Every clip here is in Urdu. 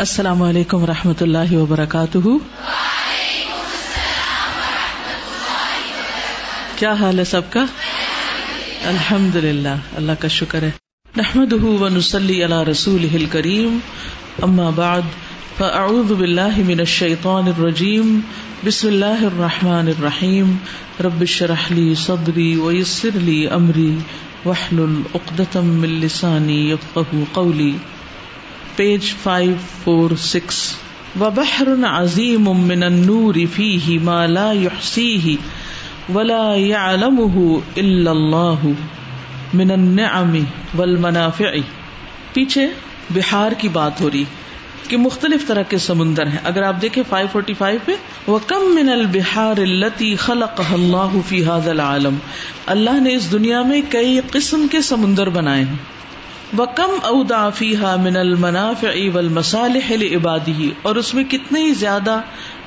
السلام علیکم و رحمۃ اللہ وبرکاتہ۔ کیا حال ہے سب کا؟ الحمد للہ اللہ کا شکر ہے۔ نحمد و نسلی اللہ رسول ہل کریم اما بعد، فاعوذ باللہ من الشیطان الرجیم، بسم اللہ الرحمن الرحیم۔ رب شرح لی صدری ویسر لی امری وحلل اقدتم من لسانی یفقہ قولی۔ Page five, four, six. و عظیم من النور فیہ ما لا یحسیہ ولا يعلمه الا اللہ من النعم والمنافع۔ پیچھے بہار کی بات ہو رہی کہ مختلف طرح کے سمندر ہیں۔ اگر آپ دیکھیں 545 پہ، وَكَم مِّنَ الْبِحَارِ الَّتِي خَلَقَهَا اللَّهُ فِي هَذَا الْعَالَمِ۔ اللہ نے اس دنیا میں کئی قسم کے سمندر بنائے ہیں۔ وہ کم فیحا من المنافع والمصالح لعباده اور اس میں کتنے ہی زیادہ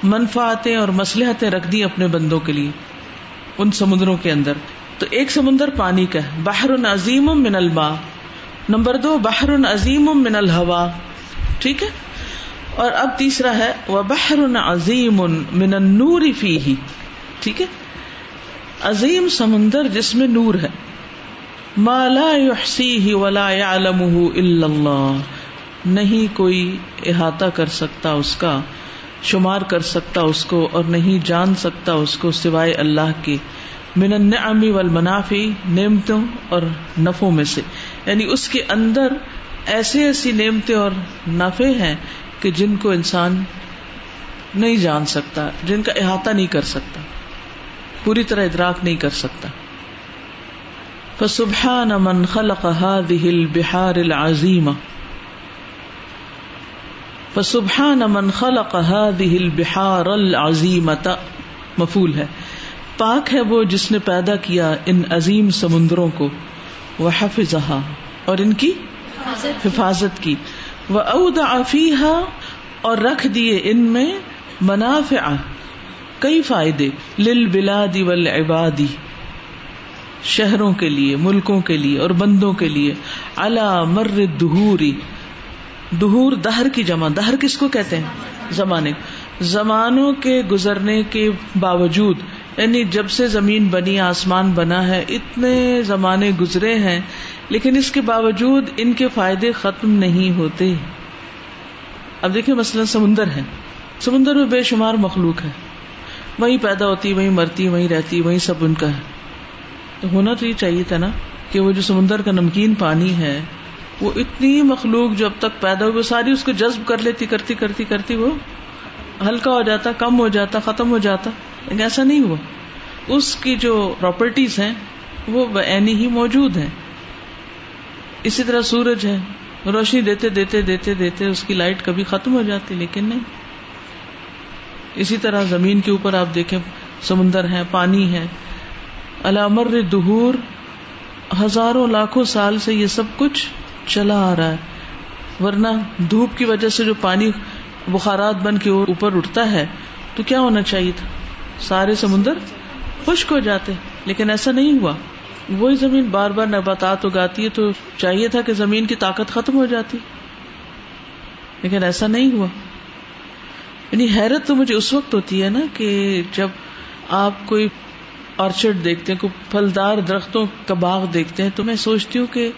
منفاطیں اور مسلحتیں رکھ دی اپنے بندوں کے لیے ان سمندروں کے اندر۔ تو ایک سمندر پانی کا ہے۔ بحر عظیم من الماء۔ نمبر دو، بحر عظیم من الہوا۔ ٹھیک ہے؟ اور اب تیسرا ہے وہ بحر عظیم من النور فیہ ٹھیک ہے؟ عظیم سمندر جس میں نور ہے۔ مالا یحسی ولا يعلمه الا اللہ نہیں کوئی احاطہ کر سکتا اس کا، شمار کر سکتا اس کو اور نہیں جان سکتا اس کو سوائے اللہ کے۔ من النعم والمنافع، نعمتوں اور نفوں میں سے۔ یعنی اس کے اندر ایسی ایسی نعمتیں اور نفے ہیں کہ جن کو انسان نہیں جان سکتا، جن کا احاطہ نہیں کر سکتا، پوری طرح ادراک نہیں کر سکتا۔ فسبحان من خلق هذه البحار العظيمة. فسبحان من خلق هذه البحار العظيمة. مفول ہے. پاک ہے وہ جس نے پیدا کیا ان عظیم سمندروں کو. وہ حفظها اور ان کی؟ حفاظت کی. وہ فيها. اور رکھ دیے ان میں منافع. کئی فائدے. للبلاد والعباد. شہروں کے لیے، ملکوں کے لیے اور بندوں کے لیے۔ اللہ مر دہوری دہور، دہر کی جمع۔ دہر کس کو کہتے ہیں؟ زمانے زمانوں کے گزرنے کے باوجود یعنی جب سے زمین بنی، آسمان بنا ہے، اتنے زمانے گزرے ہیں، لیکن اس کے باوجود ان کے فائدے ختم نہیں ہوتے۔ اب دیکھیں مثلاً سمندر ہے۔ سمندر میں بے شمار مخلوق ہے۔ وہیں پیدا ہوتی، وہیں مرتی، وہیں رہتی، وہیں سب ان کا ہے۔ تو ہونا تو یہ چاہیے تھا نا کہ وہ جو سمندر کا نمکین پانی ہے، وہ اتنی مخلوق جو اب تک پیدا ہوئی، وہ ساری اس کو جذب کر لیتی، کرتی کرتی کرتی، وہ ہلکا ہو جاتا، کم ہو جاتا، ختم ہو جاتا، لیکن ایسا نہیں ہوا۔ اس کی جو پراپرٹیز ہیں، وہ اینی ہی موجود ہیں۔ اسی طرح سورج ہے، روشنی دیتے دیتے دیتے دیتے اس کی لائٹ کبھی ختم ہو جاتی، لیکن نہیں۔ اسی طرح زمین کے اوپر آپ دیکھیں، سمندر ہے، پانی ہے علامر دہور، ہزاروں لاکھوں سال سے یہ سب کچھ چلا آ رہا ہے۔ ورنہ دھوپ کی وجہ سے جو پانی بخارات بن کے اوپر اٹھتا ہے، تو کیا ہونا چاہیے تھا؟ سارے سمندر خشک ہو جاتے لیکن ایسا نہیں ہوا۔ وہی زمین بار بار نباتات اگاتی ہے، تو چاہیے تھا کہ زمین کی طاقت ختم ہو جاتی۔ لیکن ایسا نہیں ہوا۔ یعنی حیرت تو مجھے اس وقت ہوتی ہے نا کہ جب آپ کوئی آرچڈ دیکھتے ہیں، کوئی پھلدار درختوں کا باغ دیکھتے ہیں، تو میں سوچتی ہوں کہ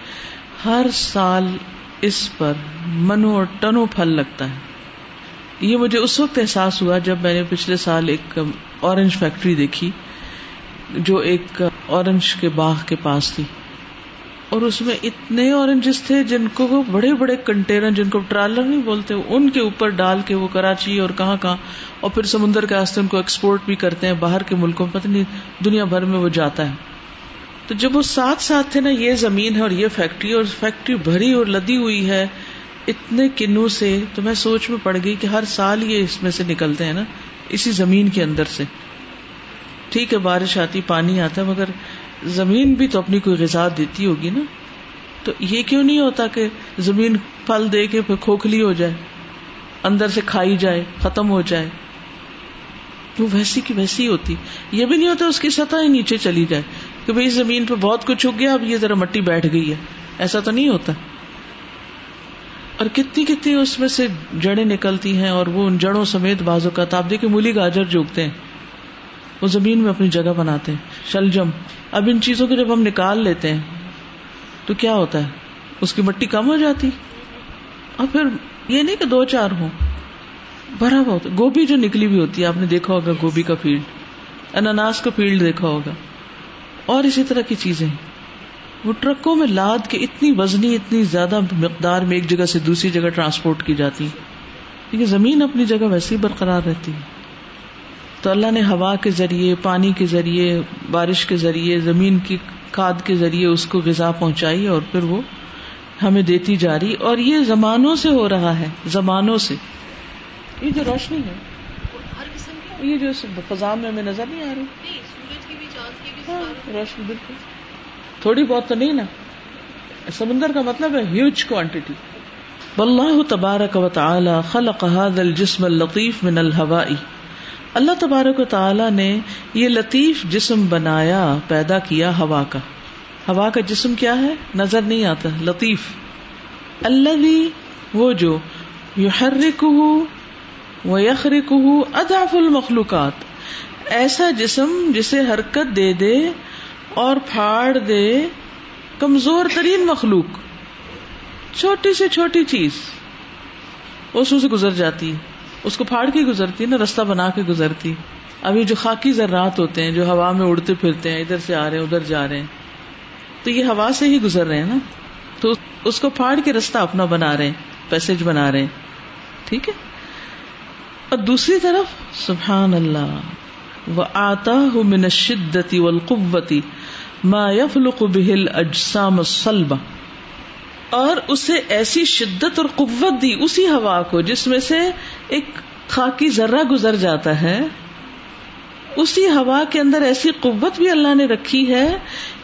ہر سال اس پر منو اور ٹنو پھل لگتا ہے۔ یہ مجھے اس وقت احساس ہوا جب میں نے پچھلے سال ایک اورنج فیکٹری دیکھی، جو ایک اورنج کے باغ کے پاس تھی۔ اور اس میں اتنے اورنجز تھے جن کو وہ بڑے بڑے کنٹینر جن کو ٹرالر نہیں بولتے، ان کے اوپر ڈال کے وہ کراچی اور کہاں کہاں، اور پھر سمندر کے راستے ان کو ایکسپورٹ بھی کرتے ہیں، باہر کے ملکوں، پتہ نہیں، دنیا بھر میں وہ جاتا ہے۔ تو جب وہ ساتھ ساتھ تھے نا، یہ زمین ہے اور یہ فیکٹری اور فیکٹری بھری اور لدی ہوئی ہے، اتنے کنو سے، تو میں سوچ میں پڑ گئی کہ ہر سال یہ اس میں سے نکلتے ہیں نا، اسی زمین کے اندر سے۔ ٹھیک ہے، بارش آتی، پانی آتا ہے مگر زمین بھی تو اپنی کوئی غذا دیتی ہوگی نا؟ تو یہ کیوں نہیں ہوتا کہ زمین پھل دے کے پھر کھوکھلی ہو جائے، اندر سے کھائی جائے، ختم ہو جائے؟ وہ ویسی کی ویسی ہوتی۔ یہ بھی نہیں ہوتا اس کی سطح ہی نیچے چلی جائے کہ بھائی زمین پہ بہت کچھ اگ گیا، اب یہ ذرا مٹی بیٹھ گئی ہے۔ ایسا تو نہیں ہوتا۔ اور کتنی کتنی اس میں سے جڑیں نکلتی ہیں اور وہ ان جڑوں سمیت بازو کا آپ دیکھیں مولی گاجر جو اگتے ہیں۔ وہ زمین میں اپنی جگہ بناتے ہیں شلجم اب ان چیزوں کو جب ہم نکال لیتے ہیں، تو کیا ہوتا ہے؟ اس کی مٹی کم ہو جاتی۔ اور پھر یہ نہیں کہ دو چار ہوں۔ بھرا ہوا ہوتا گوبھی جو نکلی ہوئی ہوتی ہے، آپ نے دیکھا ہوگا گوبھی کا فیلڈ۔ اناناس کا فیلڈ دیکھا ہوگا۔ اور اسی طرح کی چیزیں۔ وہ ٹرکوں میں لاد کے اتنی وزنی، اتنی زیادہ مقدار میں ایک جگہ سے دوسری جگہ ٹرانسپورٹ کی جاتی۔ کیونکہ زمین اپنی جگہ ویسے ہی برقرار رہتی۔ ہے تو اللہ نے ہوا کے ذریعے پانی کے ذریعے بارش کے ذریعے زمین کی کھاد کے ذریعے اس کو غذا پہنچائی اور پھر وہ ہمیں دیتی جا رہی۔ اور یہ زمانوں سے ہو رہا ہے زمانوں سے۔ یہ جو روشنی ہے یہ جو فضا میں ہمیں نظر نہیں آ رہی۔ ہاں، روشنی بالکل۔ تھوڑی بہت تو نہیں نا۔ سمندر کا مطلب ہے ہیوج کوانٹٹی واللہ تبارک و تعالی خلق هذا الجسم اللطیف من الهواء۔ اللہ تبارک و تعالی نے یہ لطیف جسم بنایا، پیدا کیا ہوا کا۔ ہوا کا جسم کیا ہے؟ نظر نہیں آتا، لطیف۔ اللہ وہ جو و یخرکہ اضعف المخلوقات۔ ایسا جسم جسے حرکت دے دے اور پھاڑ دے کمزور ترین مخلوق۔ چھوٹی سے چھوٹی چیز اس سے گزر جاتی۔ اس کو پھاڑ کے گزرتی نا رستہ بنا کے گزرتی ابھی جو خاکی ذرات ہوتے ہیں، جو ہوا میں اڑتے پھرتے ہیں، ادھر سے آ رہے ہیں، ادھر جا رہے ہیں۔ تو یہ ہوا سے ہی گزر رہے ہیں نا۔ تو اس کو پھاڑ کے رستہ اپنا بنا رہے ہیں، پیسج بنا رہے ہیں۔ ٹھیک ہے؟ اور دوسری طرف، سبحان اللہ وہ آتا ہوں من شدتی والقوتی ما یفلق بہل اجسام الصلبہ اور اسے ایسی شدت اور قوت دی اسی ہوا کو جس میں سے ایک خاکی ذرہ گزر جاتا ہے۔ اسی ہوا کے اندر ایسی قوت بھی اللہ نے رکھی ہے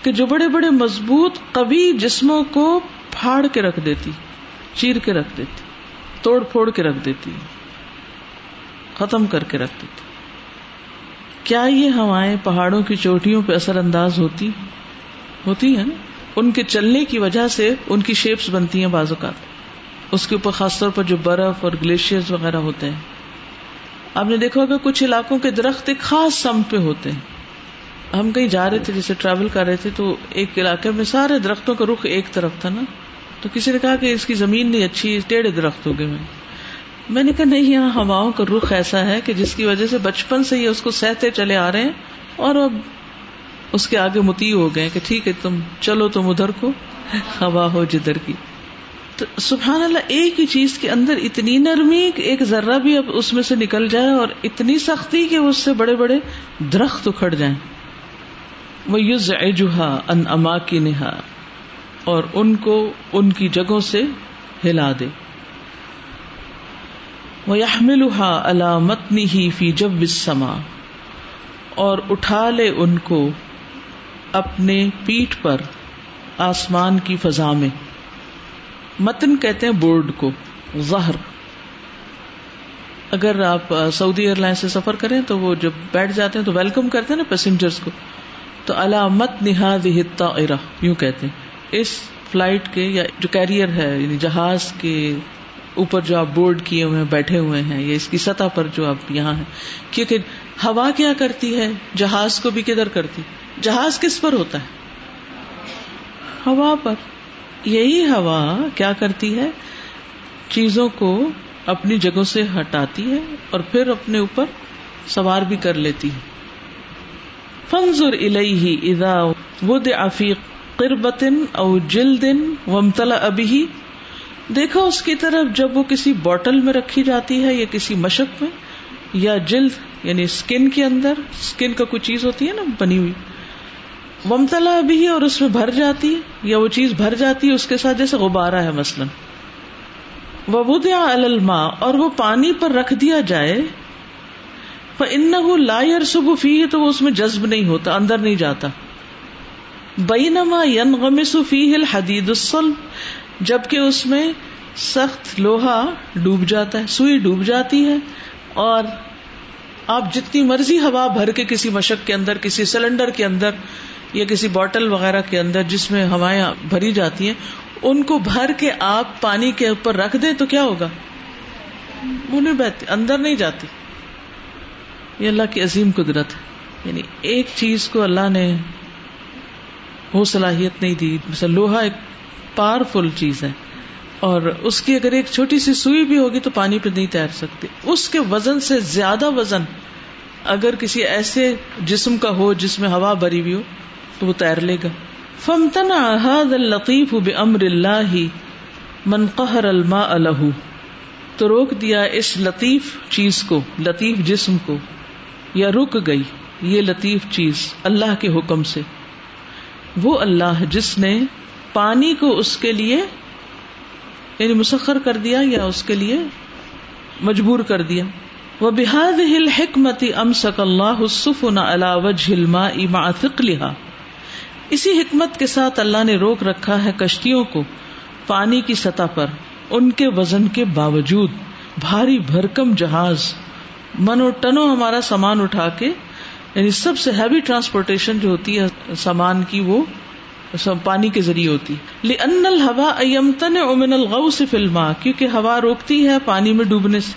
کہ جو بڑے بڑے مضبوط کبھی جسموں کو پھاڑ کے رکھ دیتی، چیر کے رکھ دیتی، توڑ پھوڑ کے رکھ دیتی، ختم کر کے رکھ دیتی۔ کیا یہ ہوائیں پہاڑوں کی چوٹیوں پہ اثر انداز ہوتی؟ ہوتی ہے نا ان کے چلنے کی وجہ سے ان کی شیپس بنتی ہیں بعض اوقات۔ اس کے اوپر خاص طور پر جو برف اور گلیشیئر وغیرہ ہوتے ہیں۔ آپ نے دیکھا ہوگا کچھ علاقوں کے درخت ایک خاص سم پہ ہوتے ہیں۔ ہم کہیں جا رہے تھے، جیسے ٹریول کر رہے تھے، تو ایک علاقے میں سارے درختوں کا رخ ایک طرف تھا نا۔ تو کسی نے کہا کہ اس کی زمین نہیں، اچھی، ٹیڑھے درخت ہو گئے میں میں نے کہا، نہیں، یہاں ہواؤں کا رخ ایسا ہے کہ جس کی وجہ سے بچپن سے ہی اس کو سہتے چلے آ رہے ہیں اور اب اس کے آگے متی ہو گئے کہ ٹھیک ہے، تم چلو تم ادھر کو۔ ہوا ہو جدھر کی۔ تو سبحان اللہ، ایک ہی چیز کے اندر اتنی نرمی ایک ذرہ بھی اب اس میں سے نکل جائے اور اتنی سختی کہ اس سے بڑے بڑے درخت اکھڑ جائیں۔ وہ یوز ایجوہا ان اما کی نہا اور ان کو ان کی جگہوں سے ہلا دے۔ وہ یحملها على متنه في جو السما اور اٹھا لے ان کو۔ اپنے پیٹ پر آسمان کی فضا میں۔ متن کہتے ہیں بورڈ کو، زہر۔ اگر آپ سعودی ایئر لائن سے سفر کریں تو وہ جب بیٹھ جاتے ہیں تو ویلکم کرتے ہیں نا پیسنجرس کو۔ تو علامت نہاد ارا یوں کہتے ہیں۔ اس فلائٹ کے یا جو کیریئر ہے یعنی جہاز کے اوپر جو آپ بورڈ کیے ہوئے ہیں، بیٹھے ہوئے ہیں، یا اس کی سطح پر جو آپ یہاں ہیں۔ کیونکہ ہوا کیا کرتی ہے؟ جہاز کو بھی کدھر کرتی؟ ہے جہاز کس پر ہوتا ہے؟ ہوا پر۔ یہی ہوا کیا کرتی ہے؟ چیزوں کو اپنی جگہوں سے ہٹاتی ہے اور پھر اپنے اوپر سوار بھی کر لیتی ہے۔ فنزر الیہ اذا ودع فی قربت او جلد وامتلأ ابھی دیکھو اس کی طرف جب وہ کسی بوٹل میں رکھی جاتی ہے یا کسی مشق میں یا جلد یعنی اسکن کے اندر اسکن کا کوئی چیز ہوتی ہے نا، بنی ہوئی۔ ممتلا بھی اور اس میں بھر جاتی ہے، یا وہ چیز بھر جاتی ہے، اس کے ساتھ جیسے غبارہ ہے مثلاً۔ وبودیا الما اور وہ پانی پر رکھ دیا جائے ان لائر سبھی تو وہ اس میں جذب نہیں ہوتا، اندر نہیں جاتا۔ بینما ین غم صفی ہل حدید جبکہ اس میں سخت لوہا ڈوب جاتا ہے، سوئی ڈوب جاتی ہے، اور آپ جتنی مرضی ہوا بھر کے کسی مشق کے اندر، کسی سلنڈر کے اندر یا کسی بوٹل وغیرہ کے اندر جس میں ہوائیں بھری جاتی ہیں، ان کو بھر کے آپ پانی کے اوپر رکھ دیں تو کیا ہوگا؟ وہ نہیں بہتے اندر نہیں جاتی۔ یہ اللہ کی عظیم قدرت ہے۔ یعنی ایک چیز کو اللہ نے وہ صلاحیت نہیں دی، مثلا لوہا ایک پاورفل چیز ہے۔ اور اس کی اگر ایک چھوٹی سی سوئی بھی ہوگی تو پانی پہ نہیں تیر سکتی۔ اس کے وزن سے زیادہ وزن اگر کسی ایسے جسم کا ہو جس میں ہوا بری ہوئی ہو تو وہ تیر لے گا۔ فمتنا هذا اللطيف بامر اللہ من قهر الماء له۔ تو روک دیا اس لطیف چیز کو، لطیف جسم کو۔ یا رک گئی یہ لطیف چیز اللہ کے حکم سے۔ وہ اللہ جس نے پانی کو اس کے لیے یعنی مسخر کر دیا یا اس کے لیے مجبور کر دیا۔ وہ بحاد ہل حکمتی ام سک اللہ لہا اسی حکمت کے ساتھ اللہ نے روک رکھا ہے کشتیوں کو پانی کی سطح پر، ان کے وزن کے باوجود، بھاری بھرکم جہاز۔ منو ٹنو ہمارا سامان اٹھا کے یعنی سب سے ہیوی ٹرانسپورٹیشن جو ہوتی ہے سامان کی، وہ پانی کے ذریعے ہوتی۔ ان الحوا ایمتن امن الغو سے فلما کیونکہ ہوا روکتی ہے پانی میں ڈوبنے سے،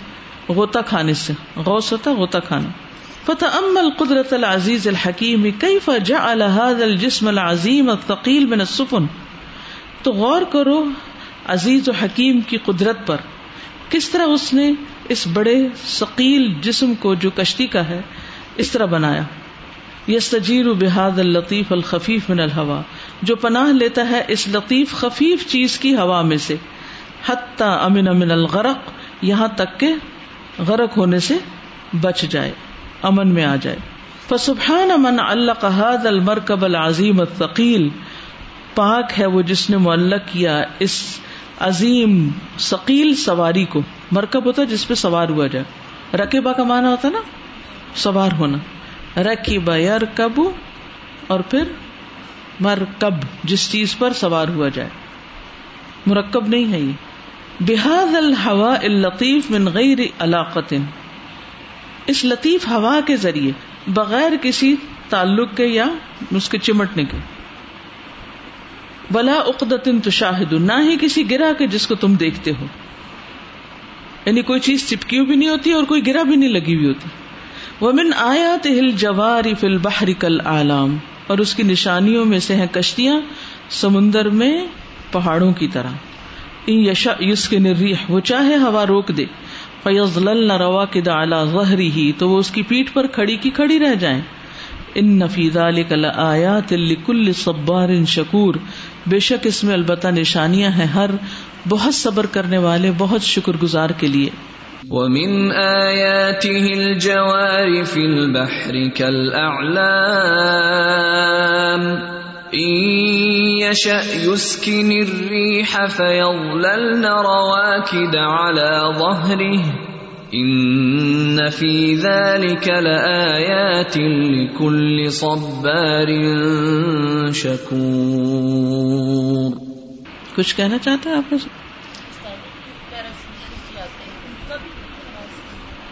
غوطہ کھانے سے۔ غوث ہوتا غوطہ کھانا۔ فتح ام القدرت العزیز الحکیم کئی فجا الحاد الجسم العظیم الثقیل من السفن؟ تو غور کرو عزیز و حکیم کی قدرت پر، کس طرح اس نے اس بڑے ثقیل جسم کو جو کشتی کا ہے، اس طرح بنایا؟ یس تجیر بحاد الطیف الخفیف من الحوا جو پناہ لیتا ہے اس لطیف خفیف چیز کی ہوا میں سے۔ حتی امن امن الغرق، یہاں تک کہ غرق ہونے سے بچ جائے۔ امن میں آ جائے۔ فسبحان من اللہ هذا المرکب العظیم الثقیل۔ پاک ہے وہ جس نے معلق کیا اس عظیم ثقیل سواری کو۔ مرکب ہوتا ہے جس پہ سوار ہوا جائے۔ رقبہ کا معنی ہوتا نا؟ سوار ہونا۔ رکھی بیر کبو اور پھر مرکب جس چیز پر سوار ہوا جائے۔ مرکب نہیں ہے یہ۔ بحاد الحوا الطیف من غیر علاقت اس لطیف ہوا کے ذریعے بغیر کسی تعلق کے یا اس کے چمٹنے کے۔ بلا اقدت تشاہد، نہ ہی کسی گرا کے جس کو تم دیکھتے ہو۔ یعنی کوئی چیز چپکی بھی نہیں ہوتی اور کوئی گرا بھی نہیں لگی ہوئی ہوتی۔ ومن آیات ہل جواری فل بحر کل عالم اور اس کی نشانیوں میں سے ہیں کشتیاں سمندر میں پہاڑوں کی طرح۔ یشا یس کے نریح وہ چاہے ہوا روک دے۔ فیض نہ روا کے دالا غہری ہی تو وہ اس کی پیٹ پر کھڑی کی کھڑی رہ جائیں۔ ان نفیزہ کل آیات کل صبار ان شکور بے شک اس میں البتہ نشانیاں ہیں ہر بہت صبر کرنے والے، بہت شکر گزار کے لیے۔ ومن آياته الجوار في البحر كالأعلام۔ يشأ يسكن الريح فيظللن رواكد على ظهره في ذلك لآيات لكل صبار شكور کچھ کہنا چاہتے ہیں آپ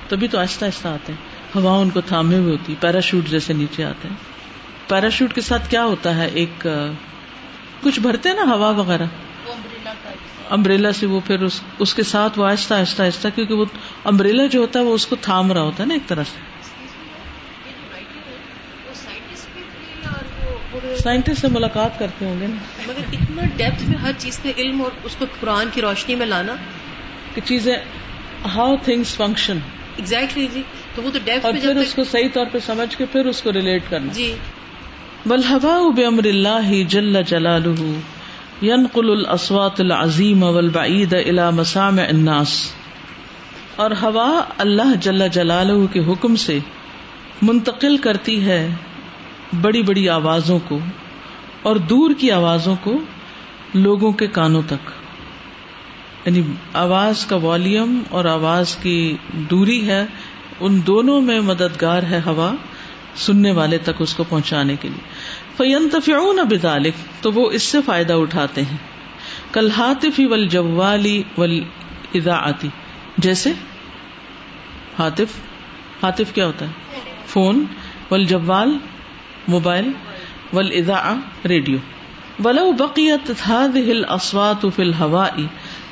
تبھی تو آہستہ آہستہ آتے ہیں۔ ہوا ان کو تھامے ہوئے ہوتی پیراشوٹ جیسے نیچے آتے ہیں۔ پیراشوٹ کے ساتھ کیا ہوتا ہے؟ ایک کچھ بھرتے ہیں نا ہوا وغیرہ؟ امبریلا سے وہ پھر اس اس کے ساتھ وہ آہستہ آہستہ آہستہ کیونکہ وہ امبریلا جو ہوتا ہے وہ اس کو تھام رہا ہوتا ہے نا ایک طرح سے۔ سائنٹسٹ سے ملاقات کرتے ہوں گے نا۔ مگر اتنا ڈیپتھ میں ہر چیز کا علم اور اس کو قرآن کی روشنی میں لانا۔ کہ چیزیں ہاؤ تھنگس فنکشن ایگزیکٹلی جی۔ تو وہ تو ڈیپتھ اور پھر اس کو صحیح طور پہ سمجھ کے پھر اس کو ریلیٹ کرنا۔ جی۔ بل ہوا بمر اللہ جل جلالہ ينقل الاصوات العظیم والبعید الى مسامع الناس۔ اور ہوا اللہ جل جلالہ کے حکم سے منتقل کرتی ہے بڑی بڑی آوازوں کو اور دور کی آوازوں کو لوگوں کے کانوں تک۔ یعنی آواز کا والیم اور آواز کی دوری ہے، ان دونوں میں مددگار ہے ہوا۔ سننے والے تک اس کو پہنچانے کے لیے۔ فین تفیون بدالک تو وہ اس سے فائدہ اٹھاتے ہیں۔ کل ہاتفی ول جوالی ول ادا آتی جیسے ہاتف ہاتف کیا ہوتا ہے؟ فون ول جوال موبائل ول ادا ریڈیو۔ ولو بقیت هذه الاصوات في الهواء،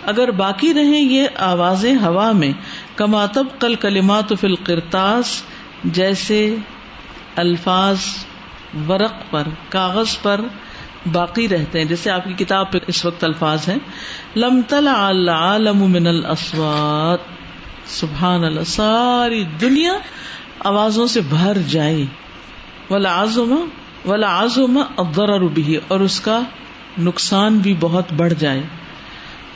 اگر باقی رہیں یہ آوازیں ہوا میں کما تب کل کلمات فی القرطاس، جیسے الفاظ ورق پر، کاغذ پر باقی رہتے ہیں۔ جیسے آپ کی کتاب پہ اس وقت الفاظ ہیں۔ لم طلع العالم من الاسوات سبحان اللہ، ساری دنیا آوازوں سے بھر جائے۔ ولا آزما ولا آزما اور اس کا نقصان بھی بہت بڑھ جائے۔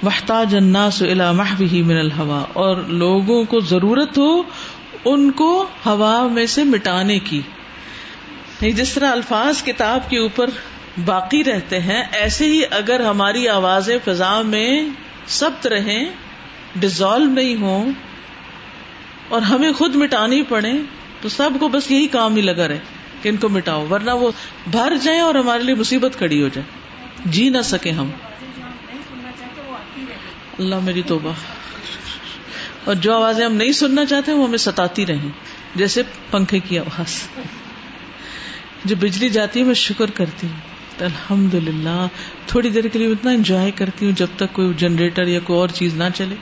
محتاج الناس الى محوه من الهوا، اور لوگوں کو ضرورت ہو ان کو ہوا میں سے مٹانے کی۔ جس طرح الفاظ کتاب کے اوپر باقی رہتے ہیں، ایسے ہی اگر ہماری آوازیں فضا میں سبت رہیں ڈیزالو نہیں ہوں، اور ہمیں خود مٹانی پڑے، تو سب کو بس یہی کام ہی لگا رہے کہ ان کو مٹاؤ، ورنہ وہ بھر جائیں اور ہمارے لیے مصیبت کھڑی ہو جائے۔ جی نہ سکے ہم۔ اللہ میری توبہ۔ اور جو آوازیں ہم نہیں سننا چاہتے، وہ ہمیں ستاتی رہیں، جیسے پنکھے کی آواز۔ جو بجلی جاتی ہے، میں شکر کرتی ہوں۔ الحمد للہ تھوڑی دیر کے لیے اتنا انجوائے کرتی ہوں جب تک کوئی جنریٹر یا کوئی اور چیز نہ چلے۔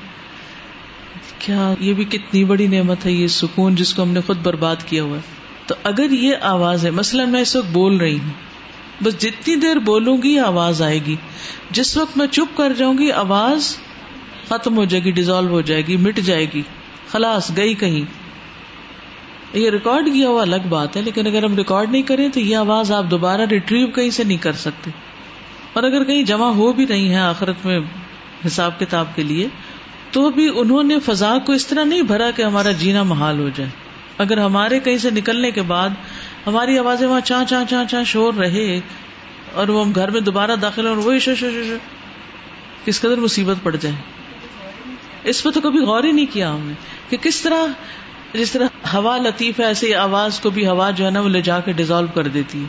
کیا یہ بھی کتنی بڑی نعمت ہے، یہ سکون جس کو ہم نے خود برباد کیا ہوا ہے۔ تو اگر یہ آواز ہے، مثلاً میں اس وقت بول رہی ہوں، بس جتنی دیر بولوں گی، آواز آئے گی۔ جس وقت میں چپ کر جاؤں گی، آواز ختم ہو جائے گی ڈیزالو ہو جائے گی، مٹ جائے گی۔ خلاص، گئی کہیں۔ یہ ریکارڈ کیا ہوا الگ بات ہے، لیکن اگر ہم ریکارڈ نہیں کریں تو یہ آواز آپ دوبارہ ریٹریو کہیں سے نہیں کر سکتے۔ اور اگر کہیں جمع ہو بھی رہی ہے آخرت میں حساب کتاب کے لیے، تو بھی انہوں نے فضا کو اس طرح نہیں بھرا کہ ہمارا جینا محال ہو جائے۔ اگر ہمارے کہیں سے نکلنے کے بعد ہماری آوازیں وہاں چاہ چاہ چاہ چاہ شور رہے اور وہ ہم گھر میں دوبارہ داخل اور وہی شو شو شو شو کس قدر مصیبت پڑ جائے۔ اس پہ تو کبھی غور ہی نہیں کیا ہم نے کہ کس طرح جس طرح ہوا لطیف ہے ایسی آواز کو بھی ہوا جو ہے نا وہ لے جا کے ڈیزالو کر دیتی ہے۔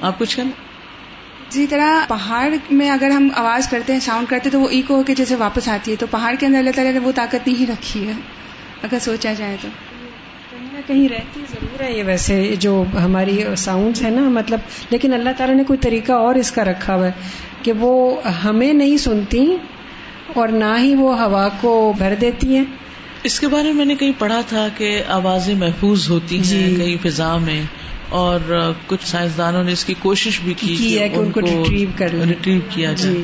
آپ کچھ کہنا؟ جی طرح پہاڑ میں اگر ہم آواز کرتے ہیں ساؤنڈ کرتے تو وہ ایکو ہو کے جیسے واپس آتی ہے۔ تو پہاڑ کے اندر اللہ تعالیٰ نے وہ طاقت نہیں رکھی ہے اگر سوچا جائے تو۔ کہیں نہ کہیں رہتی ضرور ہے یہ ویسے جو ہماری ساؤنڈس ہے نا مطلب لیکن اللہ تعالیٰ نے کوئی طریقہ اور اس کا رکھا ہوا ہے کہ وہ ہمیں نہیں سنتی اور نہ ہی وہ ہوا کو بھر دیتی ہیں۔ اس کے بارے میں نے کہیں پڑھا تھا کہ آوازیں محفوظ ہوتی ہیں جی۔ کہیں فضا میں اور کچھ سائنسدانوں نے اس کی کوشش بھی کی کی ہے کہ ان کو retrieve کر ریٹریو کیا جائے۔ جی۔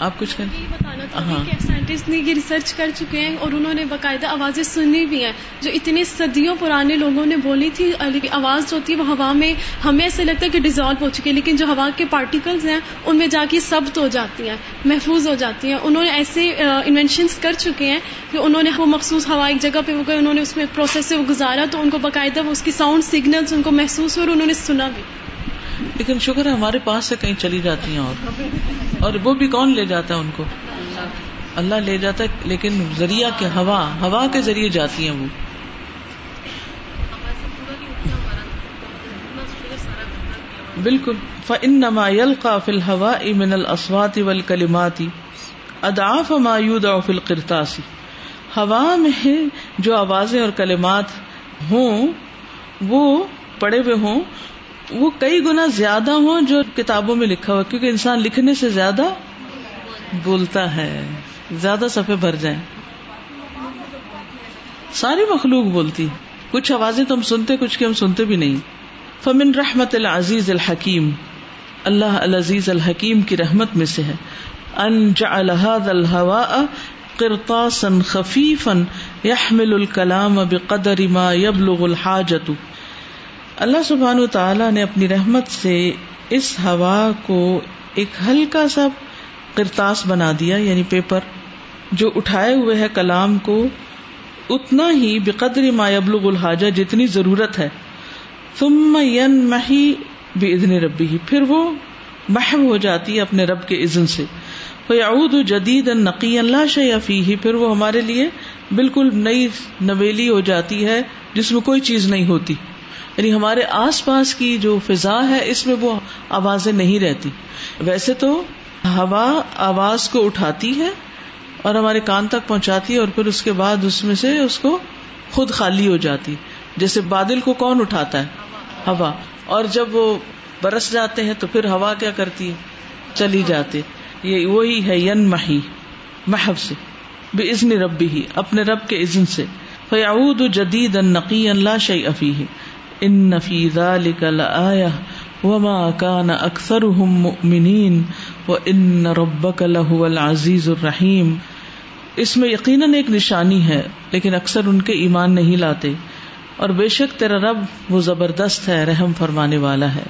آپ کچھ ہاں۔ سائنٹسٹ نے یہ ریسرچ کر چکے ہیں اور انہوں نے باقاعدہ آوازیں سنی بھی ہیں۔ جو اتنے صدیوں پرانے لوگوں نے بولی تھی لیکن آواز جو ہوتی ہے وہ ہوا میں ہمیں ایسے لگتا ہے کہ ڈیزالو ہو چکی ہے لیکن جو ہوا کے پارٹیکلز ہیں ان میں جا کے سبت ہو جاتی ہیں محفوظ ہو جاتی ہیں۔ انہوں نے ایسے انوینشنس کر چکے ہیں کہ انہوں نے وہ مخصوص ہوا ایک جگہ پہ وہ گئے انہوں نے اس میں پروسیس سے وہ گزارا تو ان کو باقاعدہ وہ اس کی ساؤنڈ سگنلز ان کو محسوس ہوئے اور انہوں نے سنا بھی۔ لیکن شکر ہے ہمارے پاس سے کہیں چلی جاتی ہیں اور۔ اور وہ بھی کون لے جاتا ہے ان کو؟ اللہ لے جاتا ہے، لیکن ذریعہ کے ہوا ہوا کے ذریعے جاتی ہیں وہ۔ بالکل۔ فَإِنَّمَا يَلْقَى فِي الْهَوَاءِ مِنَ الْأَصْوَاتِ وَالْكَلِمَاتِ أَضْعَافَ مَا يُودَعُ فِي الْقِرْطَاسِ۔ ہوا میں جو آوازیں اور کلمات ہوں، وہ پڑے ہوئے ہوں وہ کئی گنا زیادہ ہوں جو کتابوں میں لکھا ہوا، کیونکہ انسان لکھنے سے زیادہ بولتا ہے، زیادہ صفحے بھر جائیں۔ ساری مخلوق بولتی کچھ آوازیں تو ہم سنتے، کچھ کی ہم سنتے بھی نہیں۔ فمن رحمت العزیز الحکیم اللہ العزیز الحکیم کی رحمت میں سے ہے۔ ان جعل هذا الهواء قرطاسا خفيفا يحمل الكلام بقدر ما يبلغ الحاجة۔ اللہ سبحان تعالی نے اپنی رحمت سے اس ہوا کو ایک ہلکا سا کرتاس بنا دیا یعنی پیپر، جو اٹھائے ہوئے ہے کلام کو اتنا ہی بقدر ما یبلغ الحاجہ جتنی ضرورت ہے۔ ثم ينمحي باذن ربه پھر وہ محو ہو جاتی ہے اپنے رب کے اذن سے۔ فيعود جديدا نقيا لا شيء فيه پھر وہ ہمارے لیے بالکل نئی نویلی ہو جاتی ہے جس میں کوئی چیز نہیں ہوتی۔ یعنی ہمارے آس پاس کی جو فضا ہے، اس میں وہ آوازیں نہیں رہتی۔ ویسے تو ہوا آواز کو اٹھاتی ہے اور ہمارے کان تک پہنچاتی ہے اور پھر اس کے بعد اس میں سے اس کو خود خالی ہو جاتی۔ جیسے بادل کو کون اٹھاتا ہے؟ ہوا۔ اور جب وہ برس جاتے ہیں تو پھر ہوا کیا کرتی ہے؟ چلی جاتی۔ یہ وہی ہے ین مہی محب سے۔ بے ازن ربی ہی اپنے رب کے عزن سے۔ فیعود جدید نقی اللہ شعی افی ان نفی ذالک لآیہ وما كان اکثرهم مؤمنین وان ربک لهو العزیز الرحیم اس میں یقیناً ایک نشانی ہے، لیکن اکثر ان کے ایمان نہیں لاتے۔ اور بے شک تیرا رب وہ زبردست ہے، رحم فرمانے والا ہے۔